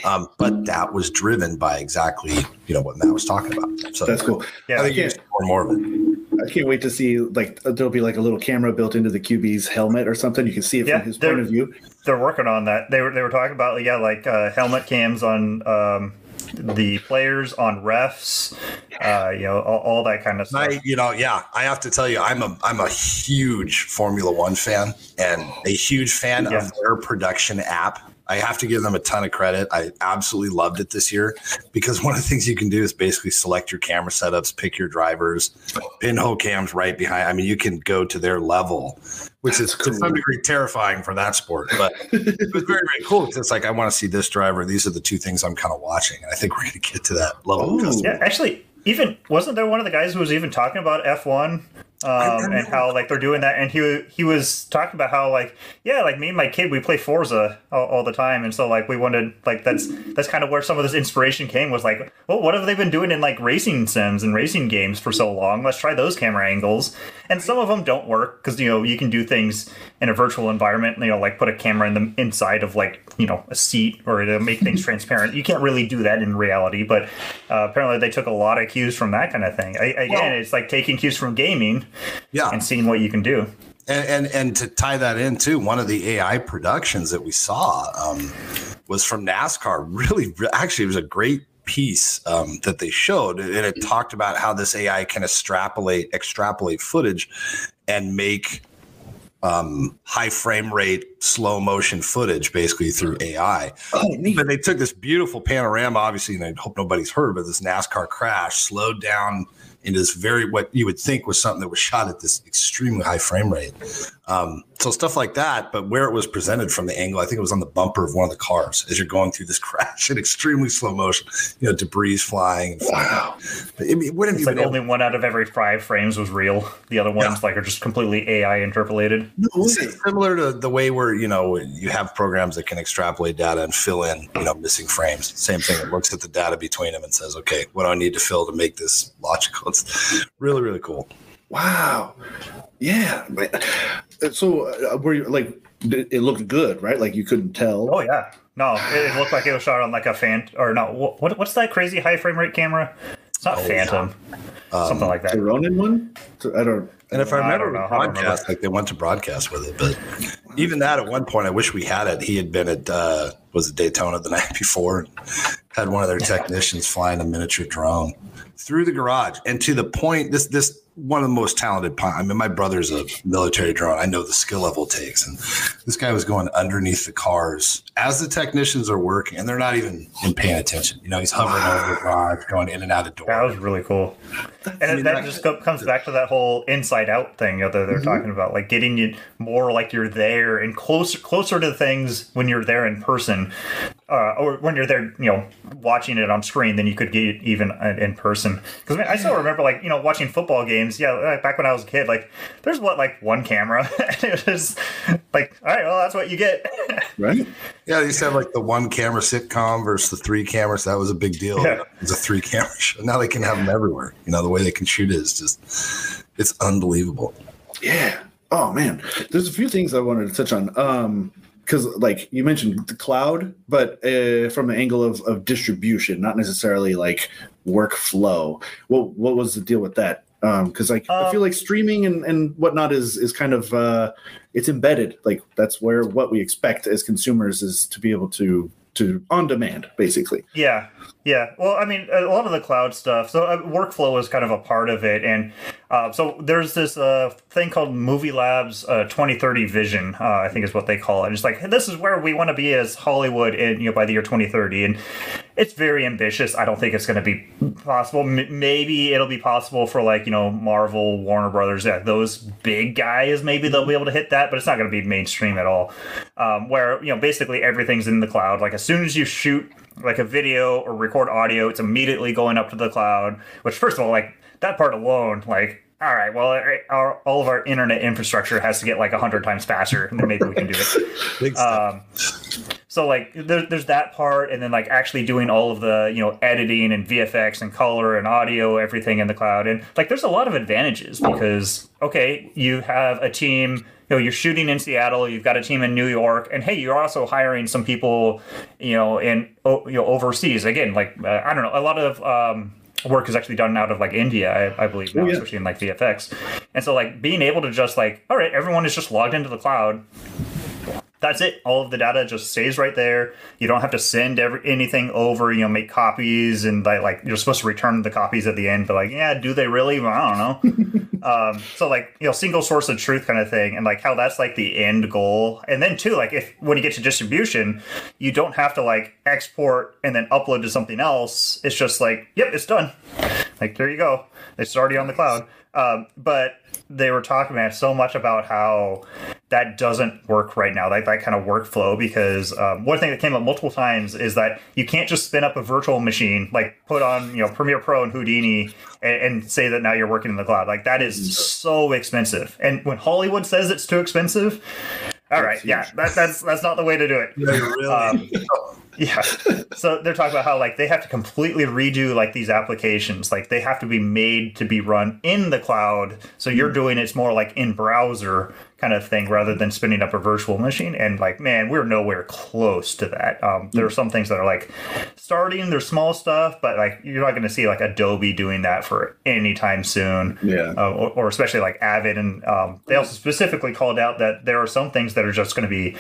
Um, but that was driven by exactly you know what Matt was talking about. So that's cool. Yeah, I think you used more more of it. I can't wait to see like there'll be like a little camera built into the QB's helmet or something. You can see it yeah, from his point of view. They're working on that. They were they were talking about yeah like uh, helmet cams on um, the players on refs, uh, you know all, all, that kind of stuff. I, you know, yeah, I have to tell you, I'm a I'm a huge Formula One fan and a huge fan yeah. of their production app I have to give them a ton of credit. I absolutely loved it this year because one of the things you can do is basically select your camera setups, pick your drivers, pinhole cams right behind. I mean, you can go to their level, which is cool. to some degree terrifying for that sport, but it was very, very cool because it's like, I want to see this driver. These are the two things I'm kind of watching. And I think we're going to get to that level. Yeah, actually, even wasn't there one of the guys who was even talking about F1 um, and how like they're doing that. And he he was talking about how like yeah, like me and my kid we play Forza all, all, the time, and so like we wanted like that's that's kind of where some of this inspiration came was like, well, what have they been doing in like racing sims and racing games for so long? Let's try those camera angles. And some of them don't work because you know you can do things in a virtual environment. You know, like put a camera in the inside of like you know a seat or to make things transparent. You can't really do that in reality, but uh, apparently they took a lot of cues from that kind of thing. I, again, well, it's like taking cues from gaming yeah. and seeing what you can do. And, and, and to tie that in too, one of the AI productions that we saw um, was from NASCAR. Really, actually, it was a great piece um, that they showed, and it talked about how this AI can extrapolate extrapolate footage and make um, high frame rate, slow motion footage basically through AI. Oh, but they took this beautiful panorama, obviously, and I hope nobody's heard, but this NASCAR crash slowed down into this very what you would think was something that was shot at this extremely high frame rate. Um, so stuff like that, but where it was presented from the angle, I think it was on the bumper of one of the cars as you're going through this crash in extremely slow motion. You know, debris flying. And flying. Wow! But it, it wouldn't it's like only one out of every five frames was real. The other ones yeah. like are just completely AI interpolated. No, similar to the way where you know you have programs that can extrapolate data and fill in you know missing frames. Same thing. It looks at the data between them and says, okay, what do I need to fill to make this logical? It's really really cool. Wow. Yeah. So uh, were you like it looked good, right? Like you couldn't tell. Oh yeah. No, it, looked like it was shot on like a fan or no. What what's that crazy high frame rate camera? It's not oh, Phantom. Yeah. Something um, like that. The Ronin one? I don't. And if I remember, I broadcast like they went to broadcast with it, but even that at one point, I wish we had it. He had been at uh, was it Daytona the night before, and had one of their technicians flying a miniature drone through the garage, and to the point this this one of the most talented. I mean, my brother's a military drone. I know the skill level takes, and this guy was going underneath the cars as the technicians are working, and they're not even paying attention. You know, he's hovering over the garage, going in and out of doors. That was really cool, and I mean, that, that, just comes back to that whole inside out thing that they're mm-hmm. talking about, like getting you more like you're there and closer closer to things when you're there in person, uh, or when you're there, you know, watching it on screen than you could get even in person. Because I, mean, I still remember, like you know, watching football games games. Yeah, back when I was a kid, like there's what like one camera. it was like, all right, well, that's what you get. right. Yeah, they used to have like the one camera sitcom versus the three cameras. That was a big deal. Yeah. It was a three camera show. Now they can have them everywhere. You know, the way they can shoot it is just it's unbelievable. Yeah. Oh man, there's a few things I wanted to touch on. Um, because like you mentioned the cloud but uh, from the angle of, of distribution not necessarily like workflow what what was the deal with that because um, like um, I feel um, like streaming and, and whatnot is is kind of uh, it's embedded. Like that's where what we expect as consumers is to be able to to on demand, basically. Yeah, yeah. Well, I mean, a lot of the cloud stuff. So uh, workflow is kind of a part of it, and uh, so there's this uh, thing called Movie Labs uh, 2030 Vision. Uh, I think is what they call it. It's like this is where we want to be as Hollywood in you know by the year 2030, and it's very ambitious. I don't think it's going to be possible. M- maybe it'll be possible for like you know Marvel, Warner Brothers, yeah, those big guys. Maybe they'll be able to hit that, but it's not going to be mainstream at all. Um, where you know basically everything's in the cloud. Like as soon as you shoot like a video or record audio, it's immediately going up to the cloud. Which first of all, like that part alone, like all right, well, our, all of our internet infrastructure has to get like hundred times faster, and then maybe we can do it. Um, so like there, there's that part, and then like actually doing all of the you know editing and VFX and color and audio, everything in the cloud, and like there's a lot of advantages because okay, you have a team you know you're shooting in Seattle, you've got a team in New York, and hey, you're also hiring some people, you know, in you know overseas. Again, like uh, I don't know, a lot of um, work is actually done out of like India, I, I believe now, oh, yeah. especially in like VFX. And so like being able to just like, all right, everyone is just logged into the cloud that's it. All of the data just stays right there. You don't have to send every, anything over. You know, make copies and like, like you're supposed to return the copies at the end. But like, yeah, do they really? Well, I don't know. um, so like, you know, single source of truth kind of thing, and like how that's like the end goal. And then too, like if when you get to distribution, you don't have to like export and then upload to something else. It's just like, yep, it's done. Like there you go. It's already on the cloud. Um, but they were talking about so much about how that doesn't work right now, like that kind of workflow. Because um, one thing that came up multiple times is that you can't just spin up a virtual machine, like put on you know Premiere Pro and Houdini, and, and say that now you're working in the cloud. Like that is so expensive. And when Hollywood says it's too expensive, all right, yeah, that, that's that's not the way to do it. Yeah, really. Um, yeah. So they're talking about how like they have to completely redo like these applications. Like they have to be made to be run in the cloud. So you're hmm. doing it's more like in browser kind of thing rather than spinning up a virtual machine. And like, man, we're nowhere close to that. Um, there are some things that are like starting, there's small stuff, but like you're not going to see like Adobe doing that for any time soon. Yeah. Uh, or, or, especially like Avid. And um, they also specifically called out that there are some things that are just going to be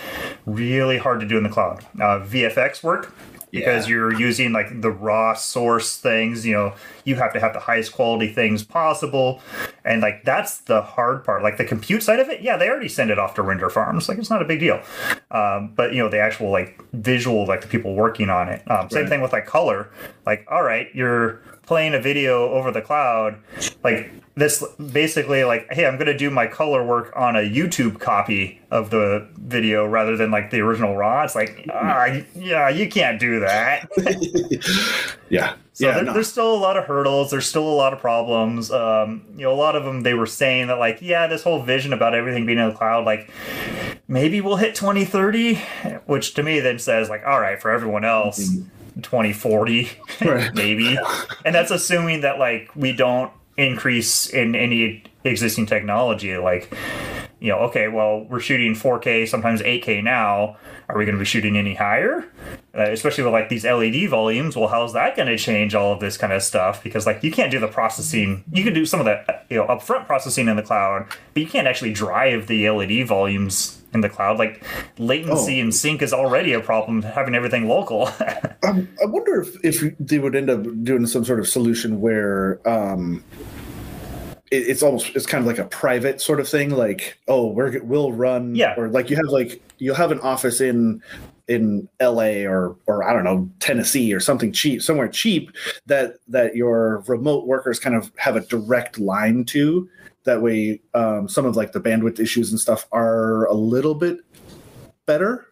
really hard to do in the cloud. Uh, VFX work because yeah. you're using like the raw source things you know you have to have the highest quality things possible. And like that's the hard part. Like the compute side of it yeah they already send it off to render farms. Like it's not a big deal. Um, but you know the actual like visual like the people working on it. Um, same right. thing with like color. Like all right you're playing a video over the cloud. Like this basically like hey i'm going to do my color work on a youtube copy of the video rather than like the original raw it's like ah, yeah you can't do that yeah so yeah, there, no. there's still a lot of hurdles there's still a lot of problems um, you know a lot of them they were saying that like yeah this whole vision about everything being in the cloud like maybe we'll hit 2030 which to me then says like all right for everyone else mm-hmm. 2040 right. maybe and that's assuming that like we don't increase in any existing technology like you know okay well we're shooting 4k sometimes 8k now. Are we going to be shooting any higher? Uh, especially with like these led volumes well how's that going to change all of this kind of stuff? Because like you can't do the processing you can do some of the you know upfront processing in the cloud but you can't actually drive the led volumes in the cloud. Like latency oh. and sync is already a problem. Having everything local. um, I wonder if if they would end up doing some sort of solution where. Um, it's almost it's kind of like a private sort of thing like oh we're we'll run yeah or like you have like you'll have an office in in LA or or I don't know Tennessee or something cheap somewhere cheap that that your remote workers kind of have a direct line to that way um, some of like the bandwidth issues and stuff are a little bit better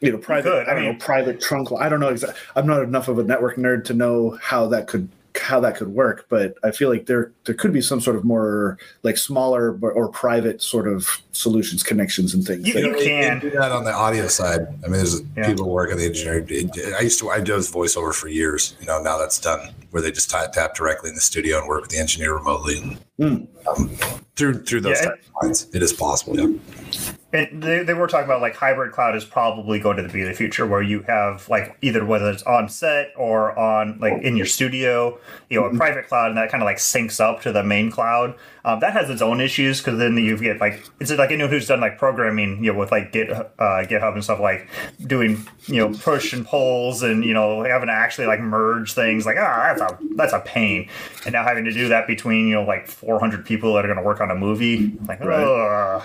you know private Good. i don't mean, know private trunk i don't know exactly i'm not enough of a network nerd to know how that could how that could work but i feel like there there could be some sort of more like smaller or private sort of solutions connections and things you, you can. do that on the audio side. I mean there's yeah. people work in the engineering. I used to i did voiceover for years you know now that's done where they just tap directly in the studio and work with the engineer remotely. And mm. um, through through those yeah, lines. It is possible yeah and they, they were talking about like hybrid cloud is probably going to be the future where you have like either whether it's on set or on like in your studio you know a mm-hmm. private cloud and that kind of like syncs up to the main cloud um, that has its own issues because then you get like it's like anyone who's done like programming, you know, with like Git, uh, GitHub and stuff like doing you know push and pulls and you know having to actually like merge things. Like ah, that's a that's a pain. And now having to do that between you know like 400 people that are going to work on a movie, like right.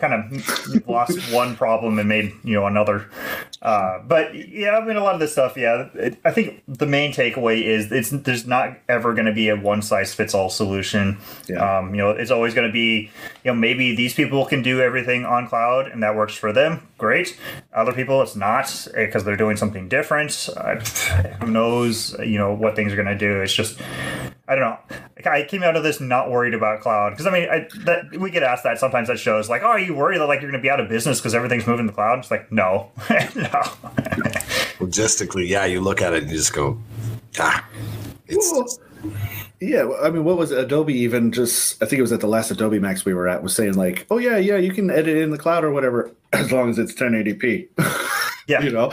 kind of lost one problem and made you know another. Uh, but yeah, I mean a lot of this stuff. Yeah, it, I think the main takeaway is it's there's not ever going to be a one size fits all solution. Yeah. Um, you know, it's always going to be, you know, maybe these people can do everything on cloud and that works for them. Great. Other people, it's not because eh, they're doing something different. Uh, who knows, you know, what things are going to do. It's just, I don't know. I came out of this not worried about cloud because I mean, I, that we get asked that sometimes at shows, like, "Oh, are you worried that like you're going to be out of business because everything's moving to the cloud?" It's like, no, no. Logistically, yeah, you look at it and you just go, ah, it's. Well, yeah, I mean, what was it? Adobe even just? I think it was at the last Adobe Max we were at was saying like, "Oh yeah, yeah, you can edit in the cloud or whatever as long as it's 1080p." Yeah, you know.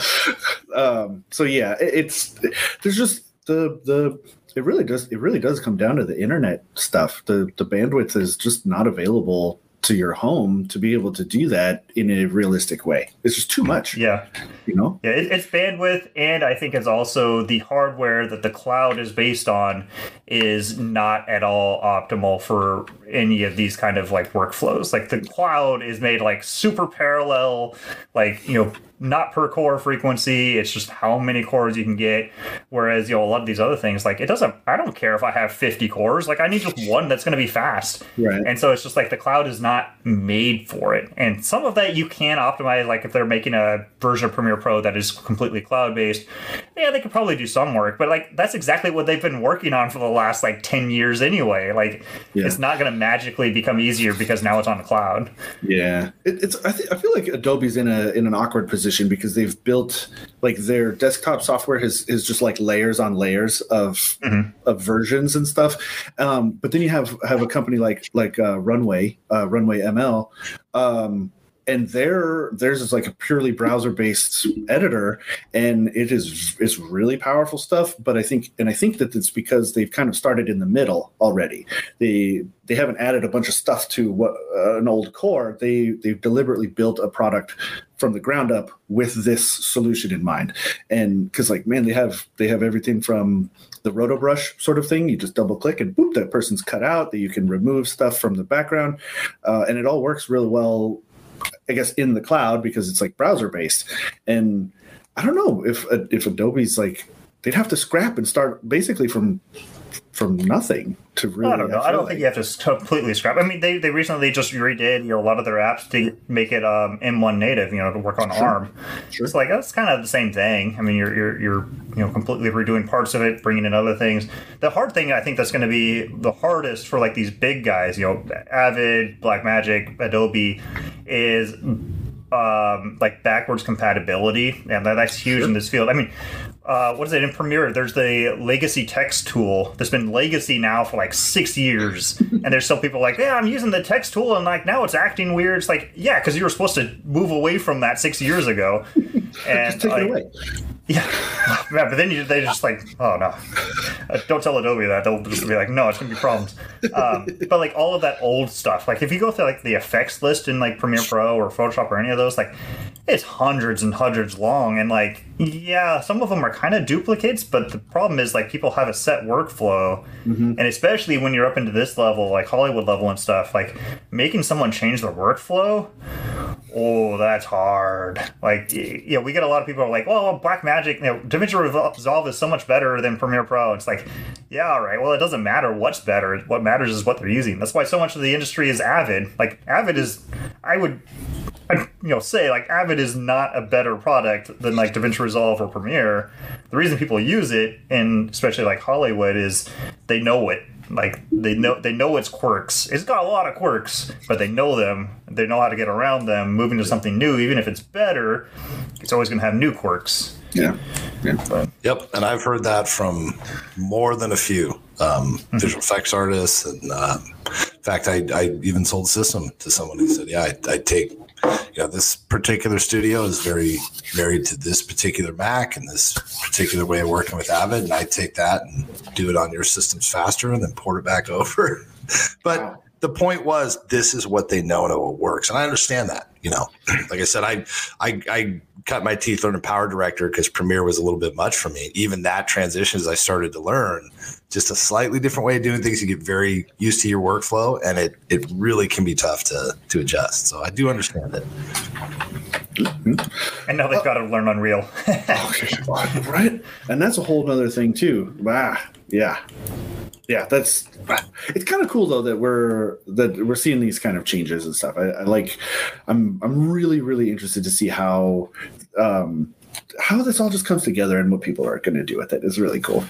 Um, so yeah, it, it's there's just the the it really does it really does come down to the internet stuff. The the bandwidth is just not available to your home to be able to do that in a realistic way. It's just too much. Yeah. You know? Yeah, it, it's bandwidth, and I think it's also the hardware that the cloud is based on is not at all optimal for any of these kind of like workflows. Like the cloud is made like super parallel, like, you know, not per core frequency. It's just how many cores you can get. Whereas, you know, a lot of these other things, like it doesn't, I don't care if I have 50 cores. Like I need just one that's going to be fast. Right. And so it's just like the cloud is not made for it. And some of that you can optimize, like if they're making a version of Premiere Pro that is completely cloud based, yeah, they could probably do some work. But like that's exactly what they've been working on for the last like 10 years anyway. Like yeah. it's not going to magically become easier because now it's on the cloud. Yeah. It, it's, I, th- I feel like Adobe's in a, in an awkward position position because they've built like their desktop software has, is just like layers on layers of mm-hmm. of versions and stuff. Um, but then you have have a company like like uh, Runway uh, Runway ML. Um, and their theirs is like a purely browser based editor and it is it's really powerful stuff but i think and i think that it's because they've kind of started in the middle already. They they haven't added a bunch of stuff to what uh, an old core. They they've deliberately built a product from the ground up with this solution in mind. And because like man they have they have everything from the roto brush sort of thing. You just double click and boop that person's cut out that you can remove stuff from the background. Uh, and it all works really well I guess in the cloud because it's like browser based. And I don't know if uh, if Adobe's like they'd have to scrap and start basically from from nothing to really. I don't know. I, I don't like. think you have to completely scrap. I mean, they, they recently just redid you know a lot of their apps to make it um, M1 native. You know, to work on sure. ARM. Sure. It's like that's kind of the same thing. I mean, you're you're you're you know completely redoing parts of it, bringing in other things. The hard thing I think that's going to be the hardest for like these big guys. You know, Avid, Blackmagic, Adobe, is um, like backwards compatibility, and that, that's huge sure. in this field. I mean, uh, what is it in Premiere? There's the legacy text tool that's been legacy now for like six years, and there's still people like, yeah, I'm using the text tool, and like now it's acting weird. It's like, yeah, because you were supposed to move away from that six years ago, and Just take like, it away. Yeah, yeah, but then you, they just like, oh no, uh, don't tell Adobe that. They'll just be like, no, it's gonna be problems. Um, but like all of that old stuff, like if you go through like the effects list in like Premiere Pro or Photoshop or any of those, like it's hundreds and hundreds long, and like yeah, some of them are kind of duplicates. But the problem is like people have a set workflow, mm-hmm. and especially when you're up into this level, like Hollywood level and stuff, like making someone change their workflow oh, that's hard. Like, you know, we get a lot of people are like, oh, Blackmagic, you know, DaVinci Resolve is so much better than Premiere Pro. It's like, yeah, all right. Well, it doesn't matter what's better. What matters is what they're using. That's why so much of the industry is Avid. Like, Avid is, I would, you know, say like Avid is not a better product than like DaVinci Resolve or Premiere. The reason people use it, and especially like Hollywood, is they know it like they know they know its quirks. It's got a lot of quirks, but they know them. They know how to get around them. Moving to something new, even if it's better, it's always going to have new quirks. Yeah. yeah. But, yep. And I've heard that from more than a few um, mm-hmm. visual effects artists. And uh, in fact, I, I even sold a system to someone who said, "Yeah, I, I take you know, this particular studio is very married to this particular Mac and this particular way of working with Avid. And I take that and do it on your systems faster and then port it back over. but wow. the point was, this is what they know and it works. And I understand that, you know, like I said, I, I, I cut my teeth learning Power Director because Premiere was a little bit much for me. Even that transition as I started to learn just a slightly different way of doing things. You get very used to your workflow, and it it really can be tough to to adjust. So I do understand it. And now they've uh, got to learn Unreal. right, and that's a whole other thing too. Ah, yeah, yeah. That's it's kind of cool though that we're that we're seeing these kind of changes and stuff. I, I like. I'm I'm really really interested to see how. Um, how this all just comes together and what people are going to do with it is really cool.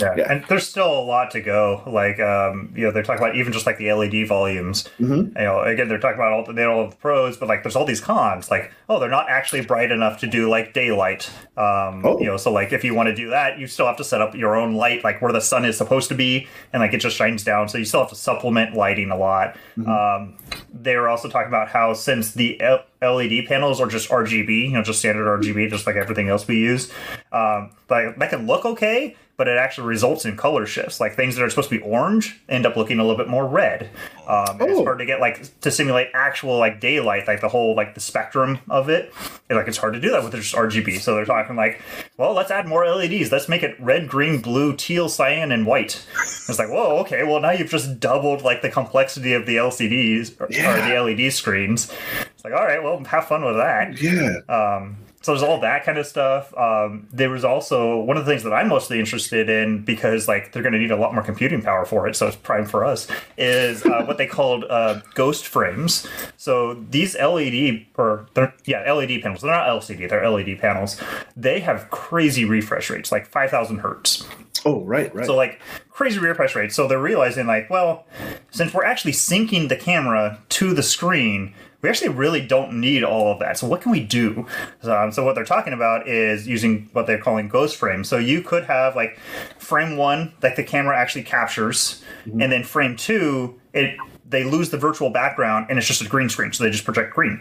Yeah. yeah. and there's still a lot to go. Like, um, you know, they're talking about even just like the LED volumes. Mm-hmm. You know, again, they're talking about all the, they all the pros, but like, there's all these cons. Like, oh, they're not actually bright enough to do like daylight. Um, oh. You know, so like if you want to do that, you still have to set up your own light, like where the sun is supposed to be, and like it just shines down. So you still have to supplement lighting a lot. Mm-hmm. Um, they were also talking about how since the LED panels are just RGB, you know, just standard RGB, just like everything else we use, um, like that can look okay, but it actually results in color shifts. Like things that are supposed to be orange end up looking a little bit more red. Um, oh. It's hard to get like to simulate actual like daylight, like the whole like the spectrum of it. And, like it's hard to do that with just RGB. So they're talking like, well, let's add more LEDs. Let's make it red, green, blue, teal, cyan, and white. It's like, whoa, okay. Well, now you've just doubled like the complexity of the LCDs or, yeah. or the LED screens. It's like, all right, well, have fun with that. Yeah. Um, so there's all that kind of stuff. Um, there was also one of the things that I'm mostly interested in because like they're going to need a lot more computing power for it, so it's prime for us. Is uh, what they called uh, ghost frames. So these LED or yeah LED panels. They're not LCD. They're LED panels. They have crazy refresh rates, like 5,000 hertz. Oh, right, right. So like crazy refresh rates. So they're realizing like, well, since we're actually syncing the camera to the screen, we actually really don't need all of that. So what can we do? Um, so what they're talking about is using what they're calling ghost frame. So you could have like frame one, like the camera actually captures, mm-hmm. and then frame two, it they lose the virtual background and it's just a green screen so they just project green.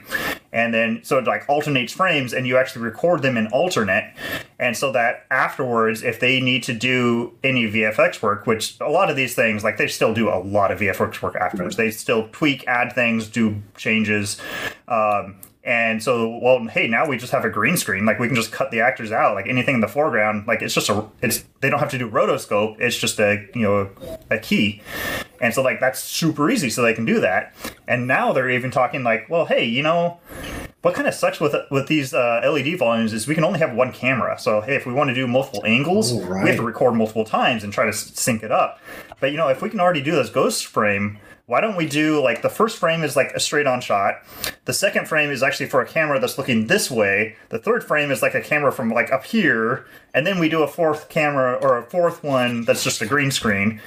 And then so it like alternates frames and you actually record them in alternate. And so that afterwards if they need to do any vfx work which a lot of these things like they still do a lot of vfx work afterwards. They still tweak add things do changes. Um, and so, well, hey, now we just have a green screen. Like we can just cut the actors out. Like anything in the foreground, like it's just a, it's they don't have to do rotoscope. It's just a you know a, a key, and so like that's super easy. So they can do that. And now they're even talking like, well, hey, you know, what kind of sucks with with these uh, LED volumes is we can only have one camera. So hey, if we want to do multiple angles, oh, right. we have to record multiple times and try to sync it up. But you know, if we can already do this ghost frame why don't we do like the first frame is like a straight on shot. The second frame is actually for a camera that's looking this way. The third frame is like a camera from like up here. And then we do a fourth camera or a fourth one that's just a green screen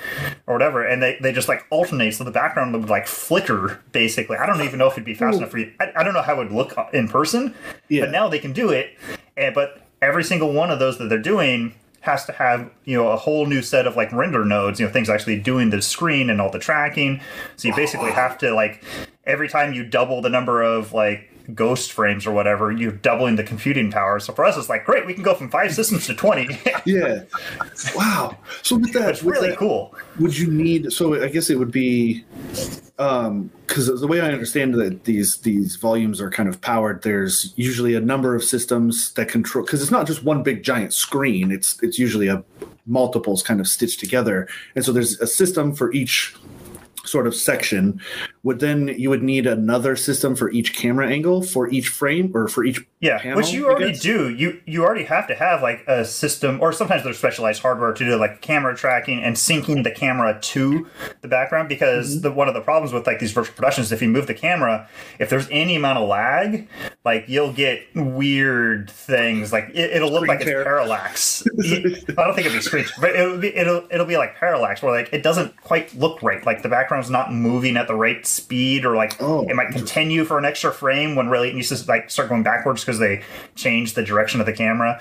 or whatever. And they, they just like alternate. So the background would like flicker basically. I don't even know if it'd be fast Ooh. enough for you. I, I, don't know how it would look uh, in person yeah. but now they can do it. And but every single one of those that they're doing has to have you know a whole new set of like render nodes you know things actually doing the screen and all the tracking. So you basically have to like every time you double the number of like ghost frames or whatever you're doubling the computing power. So for us it's like great we can go from five systems to 20 yeah. Wow. So with that it's really that, cool. would you need so i guess it would be um because the way i understand that these these volumes are kind of powered there's usually a number of systems that control because it's not just one big giant screen it's it's usually a multiples kind of stitched together. And so there's a system for each sort of section would then you would need another system for each camera angle for each frame or for each yeah panel, which you already do. You you already have to have like a system or sometimes there's specialized hardware to do like camera tracking and syncing the camera to the background because mm-hmm. the one of the problems with like these virtual productions if you move the camera if there's any amount of lag like you'll get weird things. Like it, will look screen like tear. it's parallax. I don't think it'd be screen but it'll be it'll, it'll be like parallax where like it doesn't quite look right. Like the background's not moving at the right speed or like oh, it might continue for an extra frame when really it needs to like start going backwards because they changed the direction of the camera.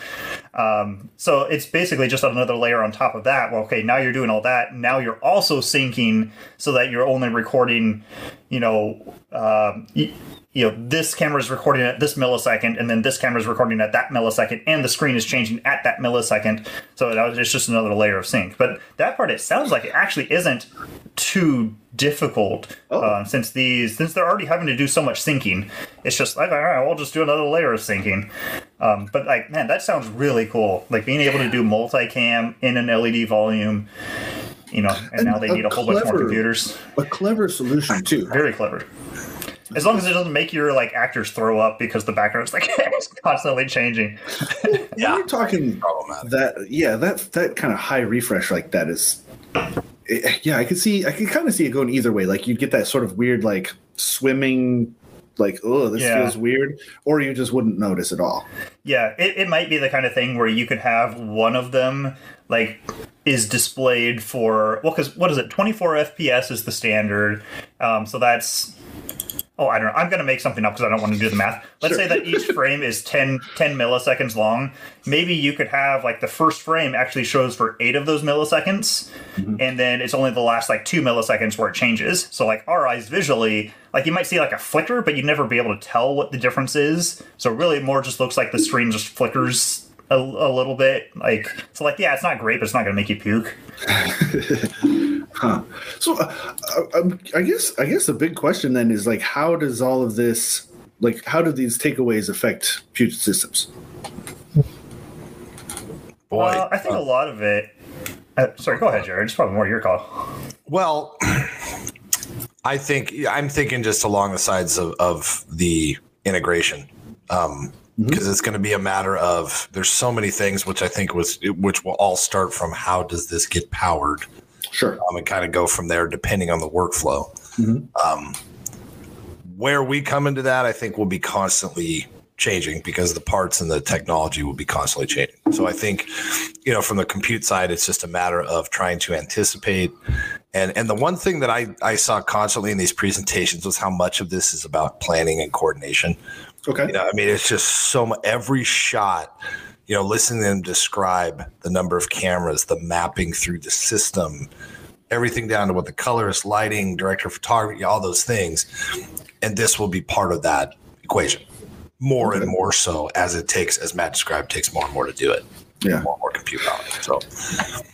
Um, so it's basically just another layer on top of that. Well, okay, now you're doing all that. Now you're also syncing so that you're only recording, you know, um, you know this camera is recording at this millisecond and then this camera is recording at that millisecond and the screen is changing at that millisecond. So it's just another layer of sync. But that part it sounds like it actually isn't too difficult oh. uh, since these since they're already having to do so much syncing. It's just like all right we'll just do another layer of syncing. Um, but like man that sounds really cool. Like being able to do multicam in an led volume you know and, and now they need a, whole clever, bunch more computers. a clever solution too. Very clever as long as it doesn't make your like actors throw up because the background's like it's constantly changing. yeah, you're talking that. Yeah, that that kind of high refresh like that is. Yeah, I could see. I could kind of see it going either way. Like you'd get that sort of weird like swimming like, oh, this Yeah. feels weird, or you just wouldn't notice at all. Yeah, it, it might be the kind of thing where you could have one of them like is displayed for well, because what is it? Twenty four FPS is the standard. Um, so that's oh, I don't know. I'm gonna make something up because I don't want to do the math. Let's say that each frame is 10, 10 milliseconds long. Maybe you could have like the first frame actually shows for eight of those milliseconds, mm-hmm. and then it's only the last like two milliseconds where it changes. So like our eyes visually, like you might see like a flicker, but you'd never be able to tell what the difference is. So really, more just looks like the screen just flickers a, a little bit. Like so, like yeah, it's not great, but it's not gonna make you puke. Huh. So, uh, uh, um, I guess I guess the big question then is like, how does all of this, like, how do these takeaways affect Puget Systems? Boy, Uh, I think a lot of it. Uh, sorry, go ahead, Jared. It's probably more your call. Well, I think I'm thinking just along the sides of, of the integration, um, because it's going to be a matter of there's so many things which I think was which will all start from how does this get powered, Sure. um, and kind of go from there depending on the workflow. Mhm. Um, where we come into that, I think will be constantly changing because the parts and the technology will be constantly changing. So I think, you know, from the compute side, it's just a matter of trying to anticipate. And and the one thing that I, I saw constantly in these presentations was how much of this is about planning and coordination. Okay. You know, I mean, it's just so much, every shot, you know, listening to them describe the number of cameras, the mapping through the system, everything down to what the colorist, lighting, director of photography, all those things. And this will be part of that equation more and more so as it takes, as Matt described, takes more and more to do it. Yeah. More and more compute power. So,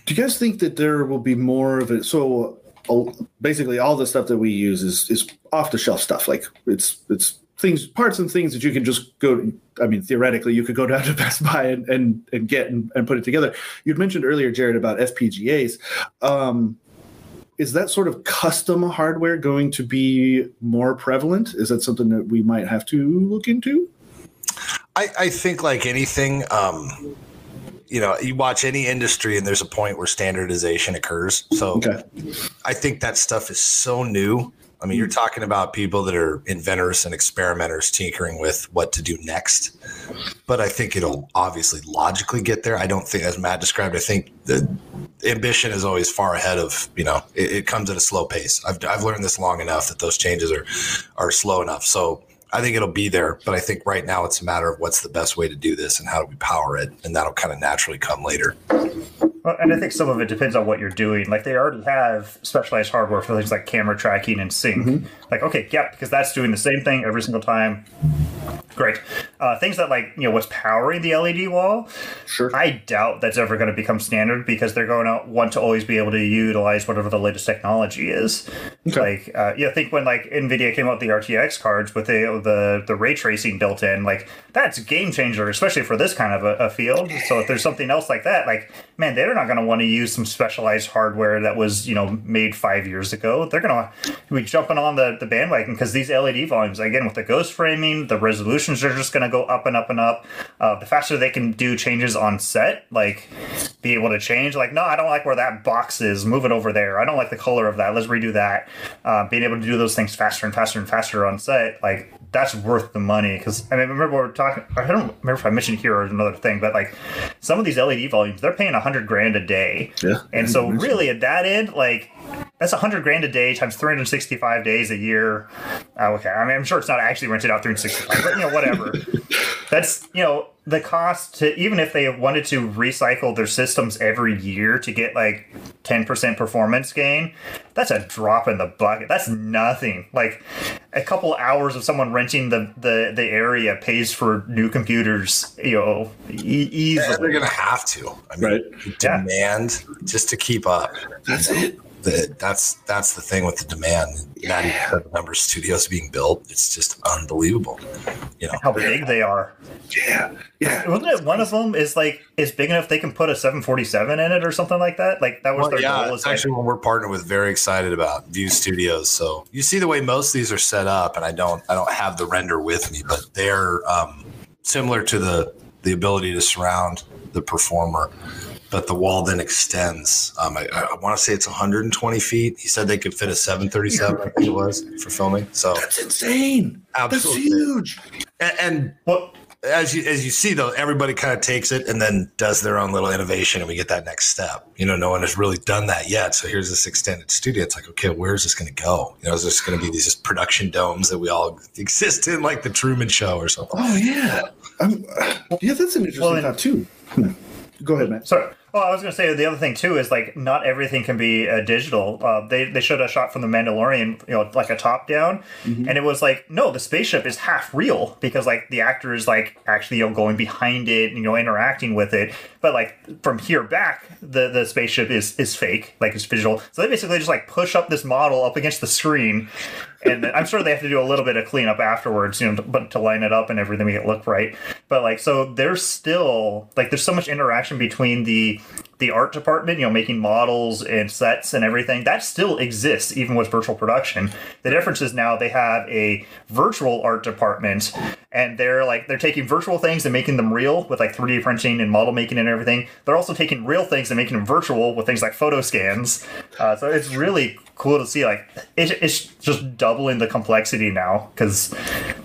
Do you guys think that there will be more of it? So uh, basically, all the stuff that we use is is off the shelf stuff. Like it's it's things, parts and things that you can just go. I mean, theoretically, you could go down to Best Buy and and, and get and, and put it together. You'd mentioned earlier, Jared, about FPGAs. Um, is that sort of custom hardware going to be more prevalent? Is that something that we might have to look into? I, I think like anything, um, you know, you watch any industry and there's a point where standardization occurs. So Okay. I think that stuff is so new. I mean, you're hmm. talking about people that are inventors and experimenters tinkering with what to do next. But I think it'll obviously logically get there. I don't think, as Matt described, I think the ambition is always far ahead of, you know, it, it comes at a slow pace. I've, I've learned this long enough that those changes are, are slow enough. So I think it'll be there. But I think right now it's a matter of what's the best way to do this and how do we power it. And that'll kind of naturally come later. Well, and I think some of it depends on what you're doing. Like they already have specialized hardware for things like camera tracking and sync. Like, okay, yeah, because that's doing the same thing every single time. Great. Uh, things that like you know what's powering the LED wall. Sure. I doubt that's ever going to become standard because they're going to want to always be able to utilize whatever the latest technology is. Okay. Like, uh, yeah, think when like Nvidia came out with the RTX cards with the the the ray tracing built in, like that's game changer, especially for this kind of a, a field. So if there's something else like that, like man, they're not going to want to use some specialized hardware that was you know made five years ago. They're going to be jumping on the the bandwagon because these LED volumes, again, with the ghost framing, the resolutions are just going to go up and up and up. Uh, the faster they can do changes on set, like be able to change, like no, I don't like where that box is. Move it over there. I don't like the color of that. Let's redo that. Uh, being able to do those things faster and faster and faster on set, like that's worth the money. Because I mean, remember we are talking. I don't remember if I mentioned here or another thing, but like some of these LED volumes, they're paying a hundred grand a day. Yeah. And so really at that end, like that's a hundred grand a day times 365 days a year. Uh, okay, I mean I'm sure it's not actually rented out 365, but you know whatever. that's you know the cost to even if they wanted to recycle their systems every year to get like 10% performance gain that's a drop in the bucket that's nothing like a couple hours of someone renting the the, the area pays for new computers you know e- They're easily going to have to. I mean, Right. Yeah. demand just to keep up. That's it. The, that's that's the thing with the demand. Not even the number of studios being built. It's just unbelievable. You know, how big they are Yeah. Yeah. wasn't it one of them is like is big enough they can put a 747 in it or something like that like that was Well, their yeah, goal it's is like, actually what we're partnered with. Very excited about Vū Studios. So you see the way most of these are set up, and I don't I don't have the render with me, but they're um, similar to the the ability to surround the performer. But the wall then extends. Um, I, I want to say it's 120 feet. He said they could fit a 737. I think it was for filming. So that's insane. Absolutely that's huge. And, and well, as you as you see though, everybody kind of takes it and then does their own little innovation, and we get that next step. You know, no one has really done that yet. So here's this extended studio. It's like, okay, where's this going to go? You know, is this going to be these just production domes that we all exist in, like the Truman Show or something? Oh yeah, um, yeah, that's an interesting well, thought too. Hmm. Go ahead, man. Sorry. Well, I was going to say the other thing too is like not everything can be uh, digital. Uh, they they showed a shot from the Mandalorian, you know, like a top down, mm-hmm. and it was like no, the spaceship is half real because like the actor is like actually you know going behind it, and, you know, interacting with it. But like from here back, the the spaceship is is fake, like it's visual. So they basically just like push up this model up against the screen, and I'm sure they have to do a little bit of cleanup afterwards, you know, to, but to line it up and everything, make it look right. But like, so there's still like there's so much interaction between the the art department, you know, making models and sets and everything, that still exists even with virtual production. The difference is now they have a virtual art department and they're like they're taking virtual things and making them real with like 3D printing and model making and everything. They're also taking real things and making them virtual with things like photo scans. Uh, so it's really cool to see like it, it's just doubling the complexity now because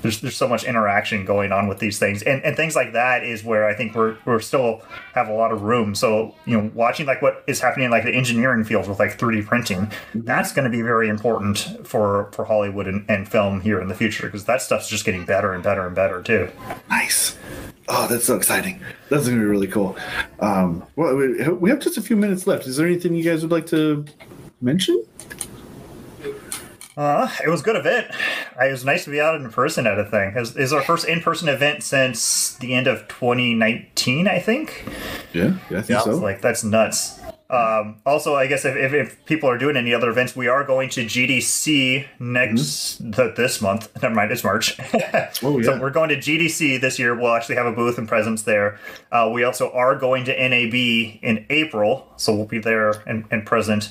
there's there's so much interaction going on with these things and and things like that is where I think we're we're still have a lot of room. So you know, watching like what is happening in like the engineering field with like 3D printing, that's going to be very important for for Hollywood and, and film here in the future because that stuff's just getting better and better and better too. Nice. Oh, that's so exciting. That's going to be really cool. Um, well, we have just a few minutes left. Is there anything you guys would like to mention? Uh, it was a good event. It was nice to be out in person at a thing. It was, our first in person event since the end of 2019, I think. Yeah, yeah, I think yeah. so. Like, that's nuts. Um, also, I guess if, if, if, people are doing any other events, we are going to GDC next mm-hmm. th- this month. Never mind, it's March. oh, yeah. So we're going to GDC this year. We'll actually have a booth and presence there. Uh, we also are going to NAB in April, so we'll be there and, and present.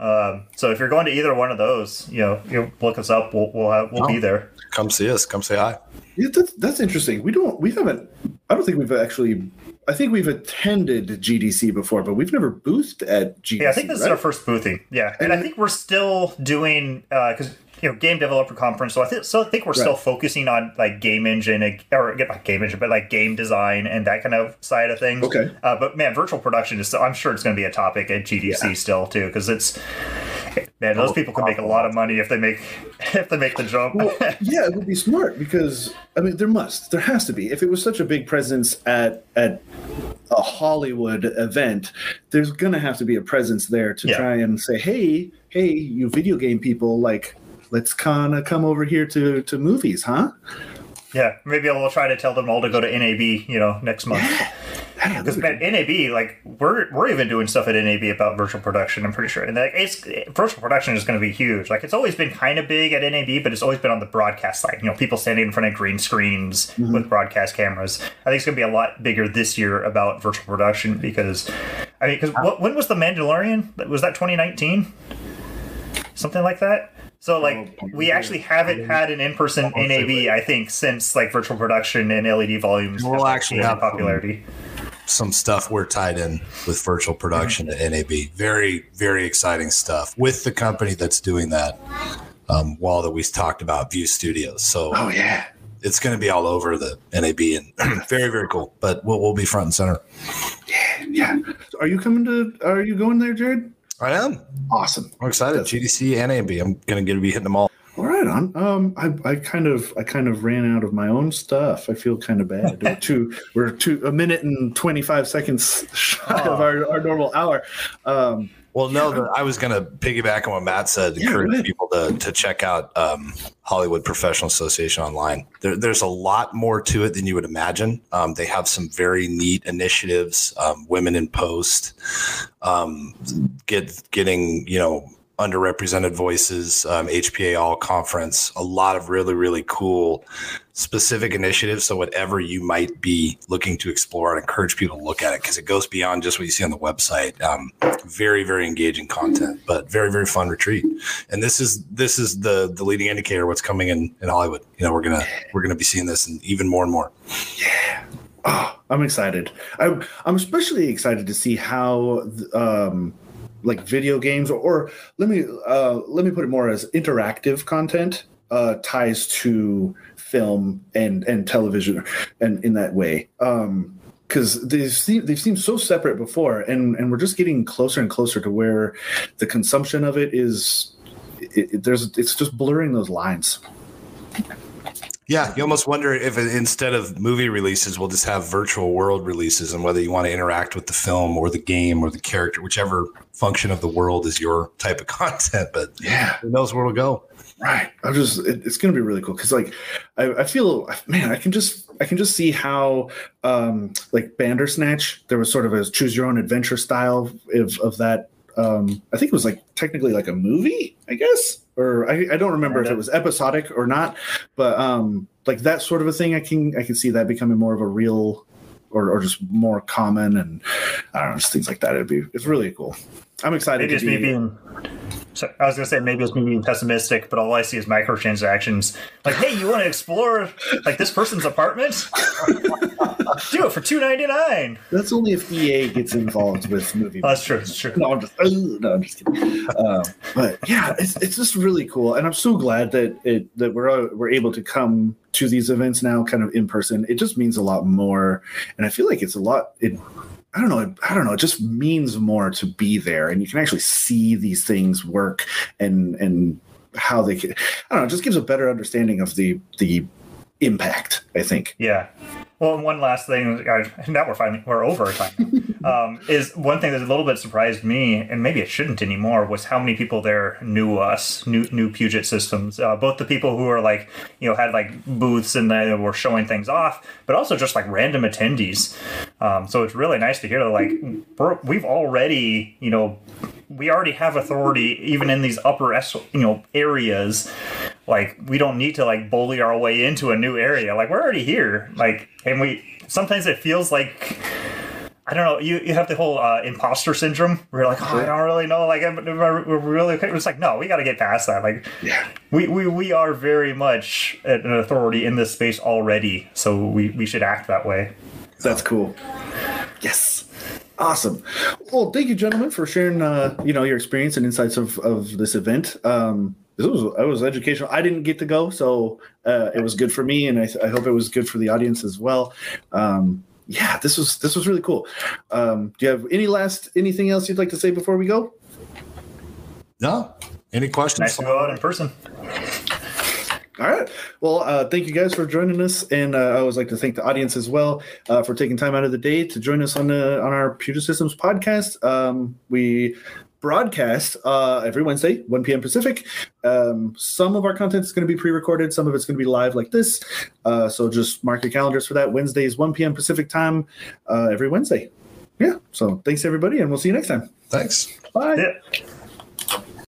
Um, so if you're going to either one of those, you know, you look us up. We'll we'll, have, we'll oh, be there. Come see us. Come say hi. Yeah, that's that's interesting. We don't. We haven't. I don't think we've actually I think we've attended GDC before, but we've never boothed at GDC. Yeah, I think this right? is our first boothing. Yeah, and, and I think we're still doing because uh, you know game developer conference. So I think so. I think we're right. still focusing on like game engine or not game engine, but like game design and that kind of side of things. Okay. Uh, but man, virtual production is. Still, I'm sure it's going to be a topic at GDC yeah. still too because it's Man, those people can make a lot of money if they make if they make the jump. well, yeah, it would be smart because I mean there must there has to be if it was such a big presence at at a Hollywood event, there's gonna have to be a presence there to yeah. try and say, hey, hey, you video game people, like let's kind of come over here to to movies, huh? Yeah, maybe I'll try to tell them all to go to NAB, you know, next month. Because man, NAB, like we're we're even doing stuff at NAB about virtual production. I'm pretty sure, and like it's virtual production is going to be huge. Like it's always been kind of big at NAB, but it's always been on the broadcast side. You know, people standing in front of green screens mm-hmm. with broadcast cameras. I think it's going to be a lot bigger this year about virtual production because, I mean, because when was the Mandalorian? Was that 2019? Something like that. So like we actually haven't had an in-person NAB I think since like virtual production and LED volumes. We'll actually have popularity. Some, some, stuff we're tied in with virtual production mm-hmm. at NAB. Very very exciting stuff with the company that's doing that. Um, while that we talked about Vū Studios. So oh yeah, it's going to be all over the NAB and very very cool. But we'll, we'll be front and center. Yeah, yeah. Are you coming to? Are you going there, Jared? I am. Awesome. I'm excited. GDC and NAB. I'm gonna get to be hitting them all. All right, on. Um, I, I kind of I kind of ran out of my own stuff. I feel kind of bad. we're two we're two a minute and twenty five seconds shy oh. of our, our normal hour. Um, well, no, the, I was going to piggyback on what Matt said. Encourage yeah, people to to check out um, Hollywood Professional Association online. There, there's a lot more to it than you would imagine. Um, they have some very neat initiatives. Um, women in post, um, get getting you know underrepresented voices, um, HPA All Conference, a lot of really, really cool specific initiatives. So, whatever you might be looking to explore, i encourage people to look at it because it goes beyond just what you see on the website. Um, very, very engaging content, but very, very fun retreat. And this is this is the the leading indicator what's coming in in Hollywood. You know, we're gonna we're gonna be seeing this and even more and more. Yeah. Oh, I'm excited. I'm I'm especially excited to see how um, like video games or, or let me uh, let me put it more as interactive content uh, ties to film and and television and in that way. Um, because they've seemed, they've seemed so separate before, and and we're just getting closer and closer to where the consumption of it is. It, it, there's it's just blurring those lines. Yeah, you almost wonder if instead of movie releases, we'll just have virtual world releases, and whether you want to interact with the film or the game or the character, whichever function of the world is your type of content. But yeah, who knows where it'll go? Right. I'm just. It, it's going to be really cool because, like, I, I, feel, man, I can just, I can just see how, um, like Bandersnatch, there was sort of a choose your own adventure style of, of that. Um, I think it was like technically like a movie, I guess or I, I don't remember if it was episodic or not, but um, like that sort of a thing, I can I can see that becoming more of a real or, or just more common and I don't know, just things like that. It'd be it's really cool. I'm excited. Maybe it's be, me being. So I was gonna say maybe it's me being pessimistic, but all I see is microtransactions. Like, hey, you want to explore like this person's apartment? Do it for two ninety nine. That's only if EA gets involved with movie. Oh, that's true. That's true. No, I'm just, no, I'm just kidding. Um, but yeah, it's, it's just really cool, and I'm so glad that it that we're uh, we're able to come to these events now, kind of in person. It just means a lot more, and I feel like it's a lot. It I don't know. I don't know. It just means more to be there, and you can actually see these things work and and how they can. I don't know. It just gives a better understanding of the the impact. I think. Yeah. Well, one last thing. Now we're finally we're over time. um, is one thing that a little bit surprised me, and maybe it shouldn't anymore, was how many people there knew us, knew knew Puget Systems. Uh, both the people who were like, you know, had like booths and they were showing things off, but also just like random attendees. Um, so it's really nice to hear that like we've already, you know, we already have authority even in these upper you know areas like we don't need to like bully our way into a new area like we're already here like and we sometimes it feels like I don't know. You, you have the whole uh, imposter syndrome. Where you're like, oh, I don't really know. Like, we're really okay. It's like, no, we got to get past that. Like, yeah. we, we we are very much an authority in this space already, so we we should act that way. That's cool. Yes. Awesome. Well, thank you, gentlemen, for sharing, uh, you know, your experience and insights of, of this event. Um, this was it was educational. I didn't get to go, so uh, it was good for me, and I, I, hope it was good for the audience as well. Um, yeah, this was this was really cool. Um, do you have any last anything else you'd like to say before we go? No. Any questions? Nice to go out in person. All right. Well, uh, thank you guys for joining us, and uh, I always like to thank the audience as well uh, for taking time out of the day to join us on the on our Puget Systems podcast. Um, we broadcast uh, every Wednesday, 1 p.m. Pacific. Um, some of our content is going to be pre-recorded, some of it's going to be live like this. Uh, so just mark your calendars for that. Wednesdays, 1 p.m. Pacific time, uh, every Wednesday. Yeah. So thanks everybody, and we'll see you next time. Thanks. Bye. Yeah.